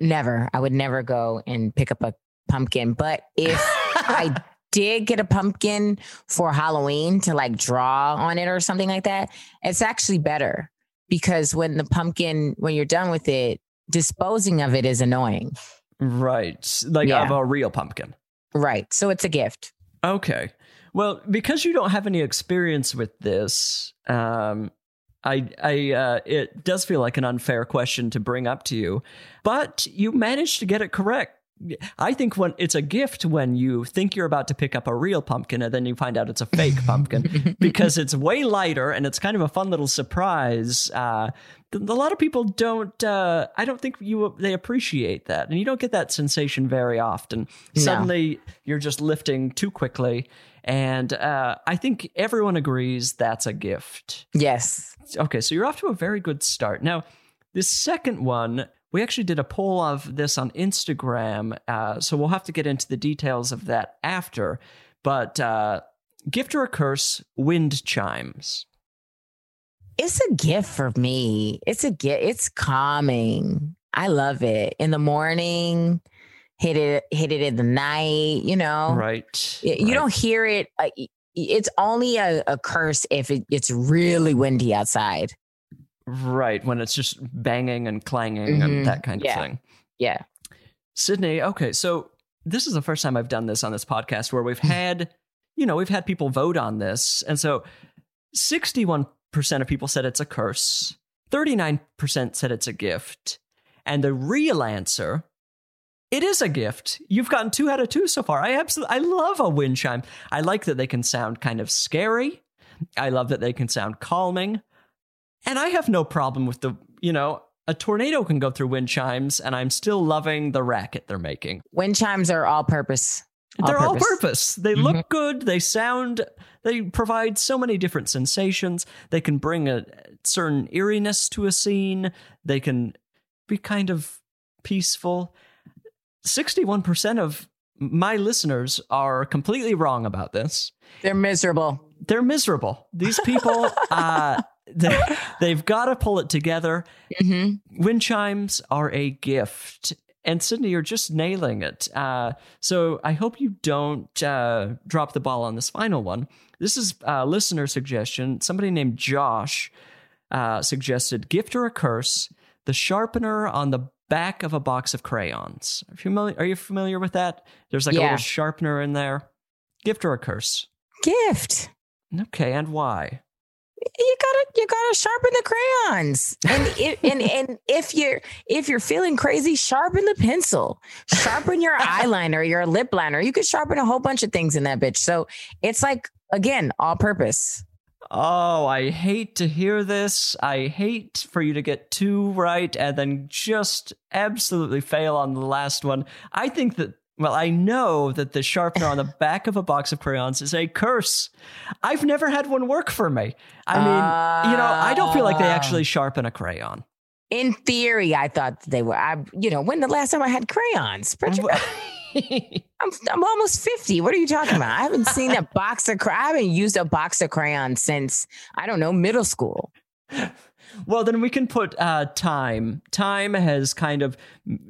Never. I would never go and pick up a pumpkin. But if I did get a pumpkin for Halloween to like draw on it or something like that, it's actually better because when the pumpkin, when you're done with it, disposing of it is annoying. Right. Like Yeah. of a real pumpkin. Right. So it's a gift. Okay. Well, because you don't have any experience with this, um, I, I, uh, it does feel like an unfair question to bring up to you, but you managed to get it correct. I think when it's a gift when you think you're about to pick up a real pumpkin and then you find out it's a fake pumpkin because it's way lighter and it's kind of a fun little surprise. Uh, a lot of people don't. Uh, I don't think you they appreciate that, and you don't get that sensation very often. No. Suddenly, you're just lifting too quickly, and uh, I think everyone agrees that's a gift. Yes. Okay, so you're off to a very good start. Now, this second one, we actually did a poll of this on Instagram, uh, so we'll have to get into the details of that after. But uh, gift or a curse, wind chimes. It's a gift for me. It's a gift. It's calming. I love it. In the morning, hit it, hit it in the night, you know. Right. You right. don't hear it. It's only a, a curse if it, it's really windy outside. Right, when it's just banging and clanging Mhm, and that kind of yeah. thing. Yeah. Sydnee, okay, so this is the first time I've done this on this podcast where we've had, you know, we've had people vote on this. And so 61% of people said it's a curse, 39% said it's a gift. And the real answer, it is a gift. You've gotten two out of two so far. I absolutely, I love a wind chime. I like that they can sound kind of scary. I love that they can sound calming. And I have no problem with the, you know, a tornado can go through wind chimes, and I'm still loving the racket they're making. Wind chimes are all purpose. All they're all purpose. purpose. They mm-hmm. look good. They sound. They provide so many different sensations. They can bring a certain eeriness to a scene. They can be kind of peaceful. Sixty-one percent of my listeners are completely wrong about this. They're miserable. They're miserable. These people, uh, they, they've got to pull it together. hmm Wind chimes are a gift. And Sydnee, you're just nailing it. Uh, so I hope you don't uh, drop the ball on this final one. This is a listener suggestion. Somebody named Josh uh, suggested gift or a curse, the sharpener on the back of a box of crayons. Are you familiar, are you familiar with that? There's like a little sharpener in there. Gift or a curse? Gift. Okay, and why? you gotta you gotta sharpen the crayons and if, and and if you're if you're feeling crazy sharpen the pencil sharpen your eyeliner your lip liner you could sharpen a whole bunch of things in that bitch so it's like again all purpose Oh, I hate to hear this. I hate for you to get two right and then just absolutely fail on the last one. I think that, well, I know that the sharpener on the back of a box of crayons is a curse. I've never had one work for me. I mean, you know, I don't feel like they Ah. actually sharpen a crayon. in theory i thought they were i you know when the last time i had crayons I'm, I'm almost 50 what are you talking about i haven't seen a box of i haven't used a box of crayons since i don't know middle school Well, then we can put uh, time. Time has kind of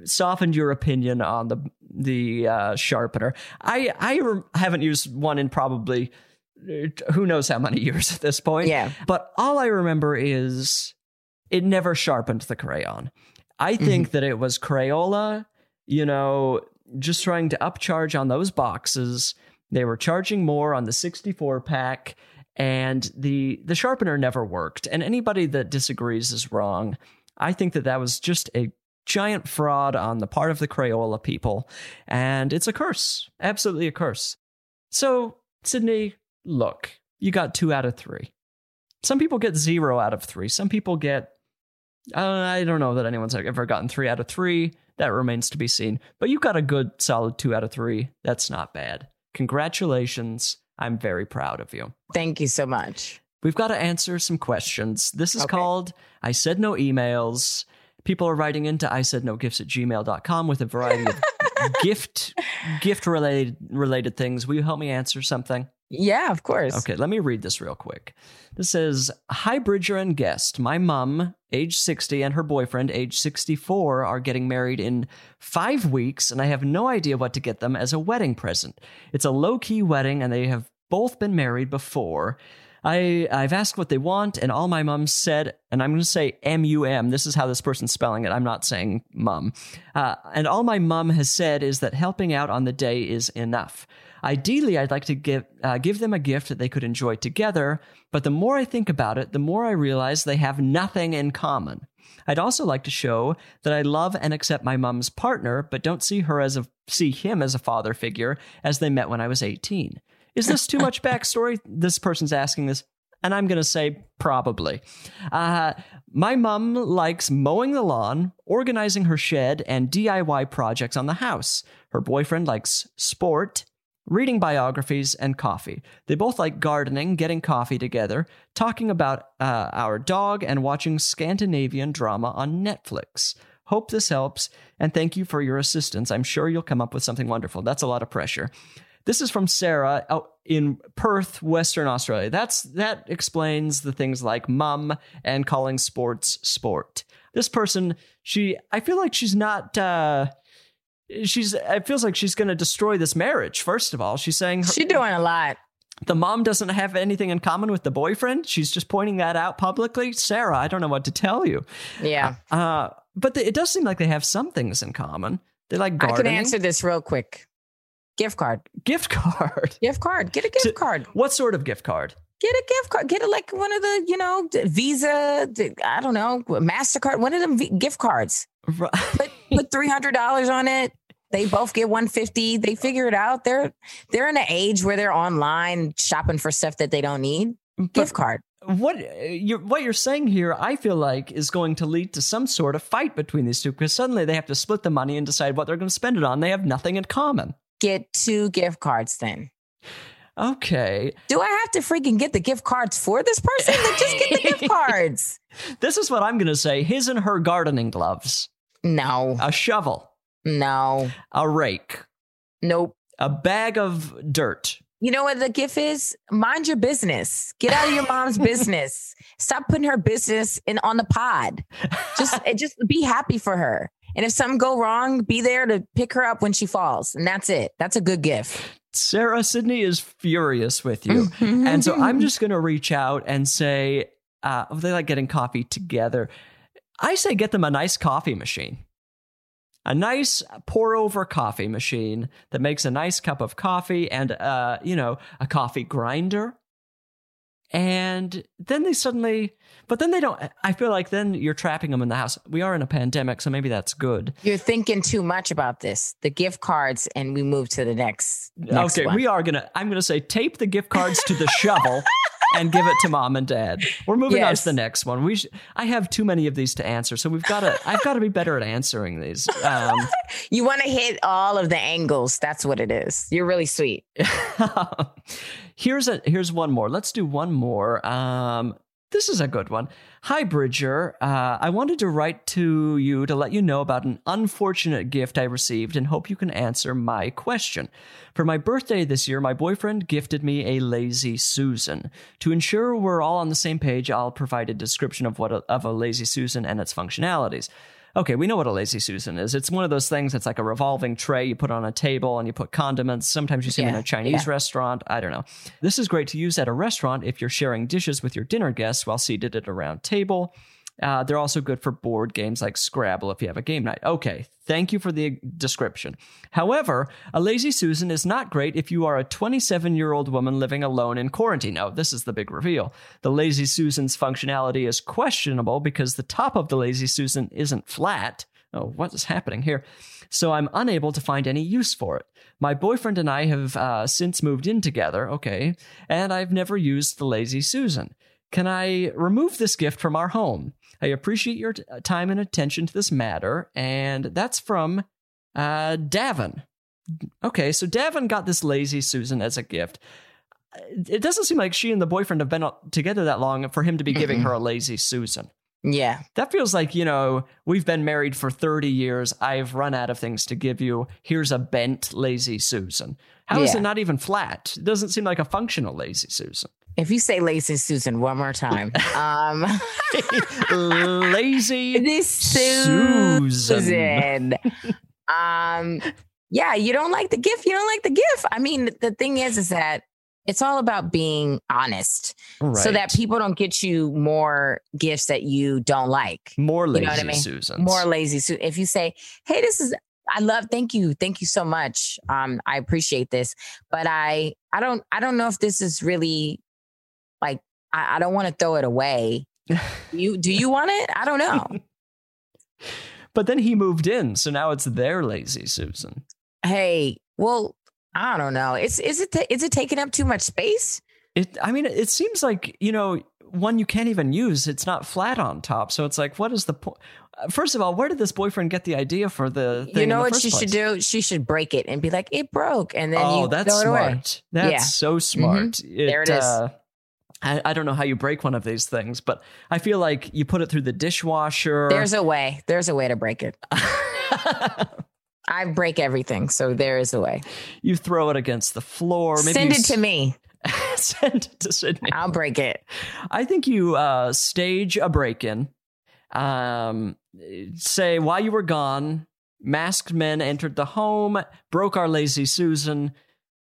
softened your opinion on the the uh, sharpener. I I re- haven't used one in probably uh, who knows how many years at this point. Yeah. But all I remember is it never sharpened the crayon. I think that it was Crayola, you know, just trying to upcharge on those boxes. They were charging more on the 64 pack and the the sharpener never worked. And anybody that disagrees is wrong. I think that that was just a giant fraud on the part of the Crayola people and it's a curse. Absolutely a curse. So, Sydnee, look, you got 2 out of 3. Some people get 0 out of 3. Some people get uh, I don't know that anyone's ever gotten 3 out of 3. That remains to be seen. But you got a good solid 2 out of 3. That's not bad. Congratulations. I'm very proud of you. thank you so much We've got to answer some questions. This is Okay. called I Said No Emails. People are writing into I said no gifts at gmail.com with a variety of gift gift related related things. Will you help me answer something? Yeah, of course. Okay, let me read this real quick. This says Hi, Bridger and guest. My mom, age 60, and her boyfriend, age 64, are getting married in five weeks, and I have no idea what to get them as a wedding present. It's a low key wedding, and they have both been married before. I, I've asked what they want, and all my mom said, and I'm going to say M U M. This is how this person's spelling it. I'm not saying mum. Uh, and all my mum has said is that helping out on the day is enough. Ideally, I'd like to give uh, give them a gift that they could enjoy together, but the more I think about it, the more I realize they have nothing in common. I'd also like to show that I love and accept my mom's partner, but don't see her as a see him as a father figure as they met when I was 18. Is this too much backstory? This person's asking this, and I'm going to say probably. Uh, my mom likes mowing the lawn, organizing her shed, and DIY projects on the house. Her boyfriend likes sport, reading biographies, and coffee. They both like gardening, getting coffee together, talking about uh, our dog, and watching Scandinavian drama on Netflix. Hope this helps, and thank you for your assistance. I'm sure you'll come up with something wonderful. That's a lot of pressure. This is from Sarah out in Perth, Western Australia. That's that explains the things like mum and calling sports sport. This person, she, I feel like she's not. uh She's. It feels like she's going to destroy this marriage. First of all, she's saying her, She's doing a lot. the mom doesn't have anything in common with the boyfriend. She's just pointing that out publicly. Sarah, I don't know what to tell you. Yeah. Uh, but the, it does seem like they have some things in common. They like I can answer this real quick. Gift card. gift card. Gift card. Get a gift To- card. What sort of gift card? Get a gift card. Get it like one of the, you know, Visa, I don't know, MasterCard, one of them v- gift cards. Right. Put put three hundred dollars on it. They both get one fifty. They figure it out. They're they're in an age where they're online shopping for stuff that they don't need. Gift card. what uh, you're what you're saying here, I feel like, is going to lead to some sort of fight between these two because suddenly they have to split the money and decide what they're going to spend it on. They have nothing in common. Get two gift cards then. Okay, Do I have to freaking get the gift cards for this person? Then just get the gift cards. this is what I'm going to say: his and her gardening gloves, No, a shovel, no, a rake, nope. a bag of dirt. You know what the gift is? Mind your business. Get out of your mom's business. Stop putting her business in on the pod. Just just be happy for her. And if something go wrong, be there to pick her up when she falls. And that's it. That's a good gift. Sarah Sydnee is furious with you. and so I'm just going to reach out and say, uh, they like getting coffee together. I say get them a nice coffee machine. A nice pour over coffee machine that makes a nice cup of coffee and, uh, you know, a coffee grinder. And then they suddenly, but then they don't. I feel like then you're trapping them in the house. We are in a pandemic, so maybe that's good. You're thinking too much about this. The gift cards, and we move to the next. next okay, one. we are gonna. I'm gonna say tape the gift cards to the shovel and give it to mom and dad. We're moving on to the next one. We. Sh- I have too many of these to answer, so we've got to. I've got to be better at answering these. Um, You want to hit all of the angles. That's what it is. You're really sweet. here's a. Here's one more. Let's do one more. Um, this is a good one. Hi, Bridger. Uh, I wanted to write to you to let you know about an unfortunate gift I received and hope you can answer my question. For my birthday this year, my boyfriend gifted me a Lazy Susan. To ensure we're all on the same page, I'll provide a description of what a, of a Lazy Susan and its functionalities. Okay, we know what a lazy susan is. It's one of those things that's like a revolving tray you put on a table and you put condiments. Sometimes you see them in a Chinese yeah. restaurant. I don't know. This is great to use at a restaurant if you're sharing dishes with your dinner guests while seated at a round table. Uh, they're also good for board games like Scrabble if you have a game night. Okay, thank you for the description. However, a lazy Susan is not great if you are a 27 year old woman living alone in quarantine. Now, this is the big reveal. The lazy Susan's functionality is questionable because the top of the lazy Susan isn't flat. Oh, what is happening here? So I'm unable to find any use for it. My boyfriend and I have uh, since moved in together, okay, and I've never used the lazy Susan. Can I remove this gift from our home? I appreciate your t- uh, time and attention to this matter. And that's from uh, Davin. Okay, so Davin got this lazy Susan as a gift. Uh, it doesn't seem like she and the boyfriend have been uh, together that long for him to be giving her a lazy Susan. Yeah. That feels like, you know, we've been married for 30 years. I've run out of things to give you. Here's a bent lazy Susan. How is Yeah. it not even flat? It doesn't seem like a functional lazy Susan. If you say lazy Susan one more time, um, lazy this Susan. Susan. um, yeah, you don't like the gift. You don't like the gift. I mean, the thing is, is that it's all about being honest, so that people don't get you more gifts that you don't like. more you lazy know I mean? Susans. More lazy. So if you say, "Hey, this is," I love. Thank you, thank you so much. Um, I appreciate this, but I, I don't, I don't know if this is really, I, I don't want to throw it away. You do you want it? I don't know. But then he moved in, so now it's their lazy Susan. hey, well, I don't know. It's is it is it taking up too much space? It I mean, it seems like, you know, one you can't even use. It's not flat on top. So it's like, what is the point? First of all, where did this boyfriend get the idea for the thing? you know what she should do? She should break it and be like, it broke, and then oh, you that's throw it away. That's Yeah. Mm-hmm. so smart. There it is. Uh, I, I don't know how you break one of these things, but I feel like you put it through the dishwasher. There's a way. There's a way to break it. I break everything, so there is a way. you throw it against the floor. Maybe Send it to me. Send it to Sydnee. I'll break it. I think you uh, stage a break in. Um, say, while you were gone, masked men entered the home, broke our lazy Susan.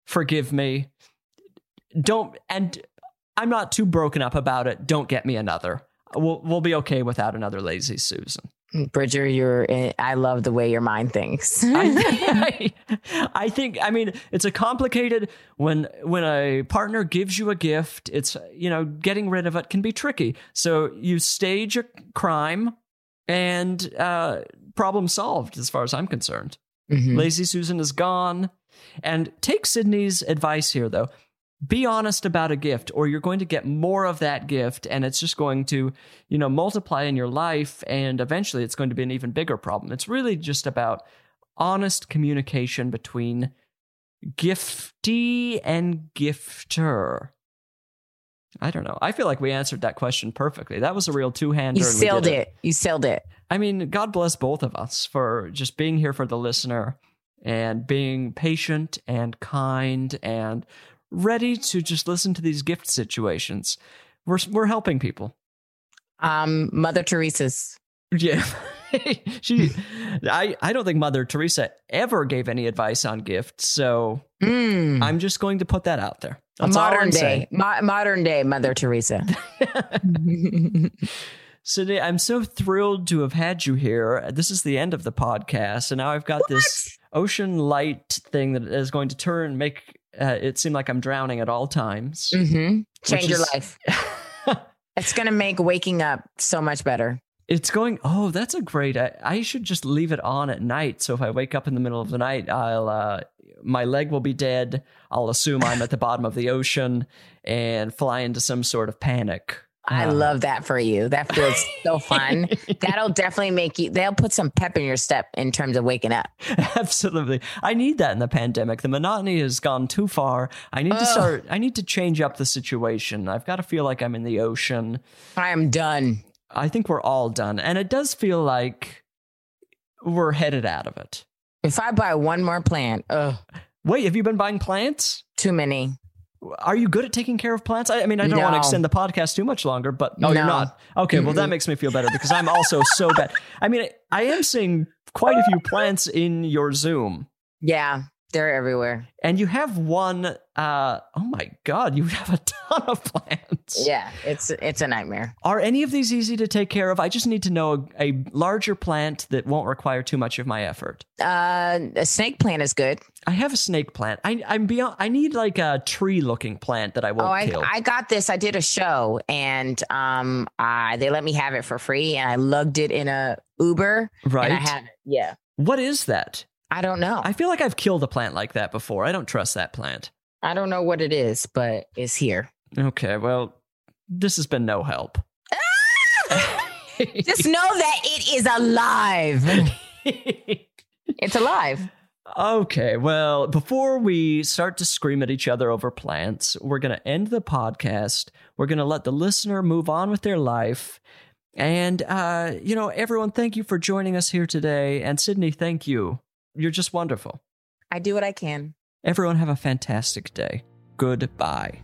Forgive me. Don't, and I'm not too broken up about it. Don't get me another. We'll, we'll be okay without another lazy Susan. Bridger, you're. eh, I love the way your mind thinks. I, I think I mean it's a complicated when when a partner gives you a gift it's you know getting rid of it can be tricky so you stage a crime and uh problem solved as far as I'm concerned Mhm. lazy Susan is gone and take Sydnee's advice here though be honest about a gift or you're going to get more of that gift and it's just going to you know multiply in your life and eventually it's going to be an even bigger problem. It's really just about honest communication between giftee and gifter. I don't know. I feel like we answered that question perfectly. That was a real two-hander You and sealed did it. You sealed it. I mean, God bless both of us for just being here for the listener and being patient and kind and ready to just listen to these gift situations. We're we're helping people. Um, Mother Teresa's. Yeah. she I I don't think Mother Teresa ever gave any advice on gifts, so Mm. I'm just going to put that out there. That's modern day, mo- modern day Mother Teresa. Sydnee, I'm so thrilled to have had you here. This is the end of the podcast, and now I've got this ocean light thing that is going to turn make uh, it seemed like I'm drowning at all times. hmm Change your is- life. It's gonna make waking up so much better. It's going. Oh, that's a great. I, I should just leave it on at night. So if I wake up in the middle of the night, I'll uh, my leg will be dead. I'll assume I'm at the bottom of the ocean and fly into some sort of panic. I love that for you. That feels so fun. That'll definitely make you. They'll put some pep in your step in terms of waking up. Absolutely. I need that in the pandemic. The monotony has gone too far. I need to start I need to change up the situation. I've got to feel like I'm in the ocean. I am done. I think we're all done. And it does feel like we're headed out of it. If I buy one more plant, ugh, Wait, have you been buying plants? too many. Are you good at taking care of plants? I, I mean, I don't want to extend the podcast too much longer, but oh, you're not. Okay, well, that makes me feel better because I'm also so bad. I mean, I am seeing quite a few plants in your Zoom. Yeah, they're everywhere. and you have one uh oh my god you have a ton of plants Yeah, it's it's a nightmare. are any of these easy to take care of i just need to know a, a larger plant that won't require too much of my effort Uh, a snake plant is good. i have a snake plant i i'm beyond i need like a tree looking plant that i won't oh, I, kill I got this. I did a show and um, uh, they let me have it for free, and I lugged it in a Uber, right and I have it. Yeah, what is that I don't know. i feel like i've killed a plant like that before i don't trust that plant I don't know what it is, but it's here. okay well this has been no help Just know that it is alive. It's alive. Okay, well, before we start to scream at each other over plants, we're going to end the podcast. We're going to let the listener move on with their life. And, uh, you know, everyone, thank you for joining us here today. And Sydnee, thank you. You're just wonderful. I do what I can. Everyone, have a fantastic day. Goodbye.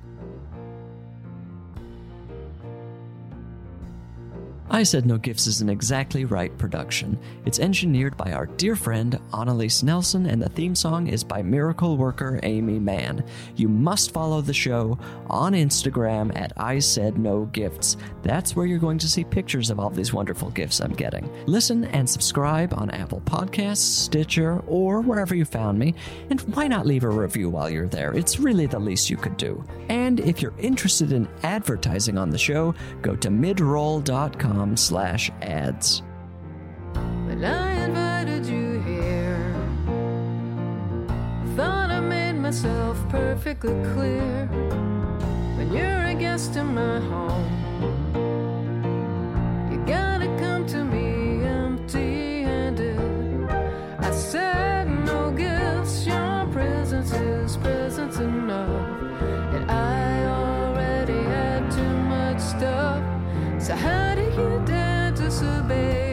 I Said No Gifts is an exactly right production. It's engineered by our dear friend Annalise Nelson, and the theme song is by miracle worker Aimee Mann. You must follow the show on Instagram at I Said No Gifts. That's where you're going to see pictures of all these wonderful gifts I'm getting. Listen and subscribe on Apple Podcasts, Stitcher, or wherever you found me. And why not leave a review while you're there? It's really the least you could do. And if you're interested in advertising on the show, go to midroll.com slash ads. When I invited you here, thought I made myself perfectly clear. When you're a guest in my home, you gotta come to me empty handed. I said no gifts, your presence is presence enough. And I already had too much stuff. So how dare disobey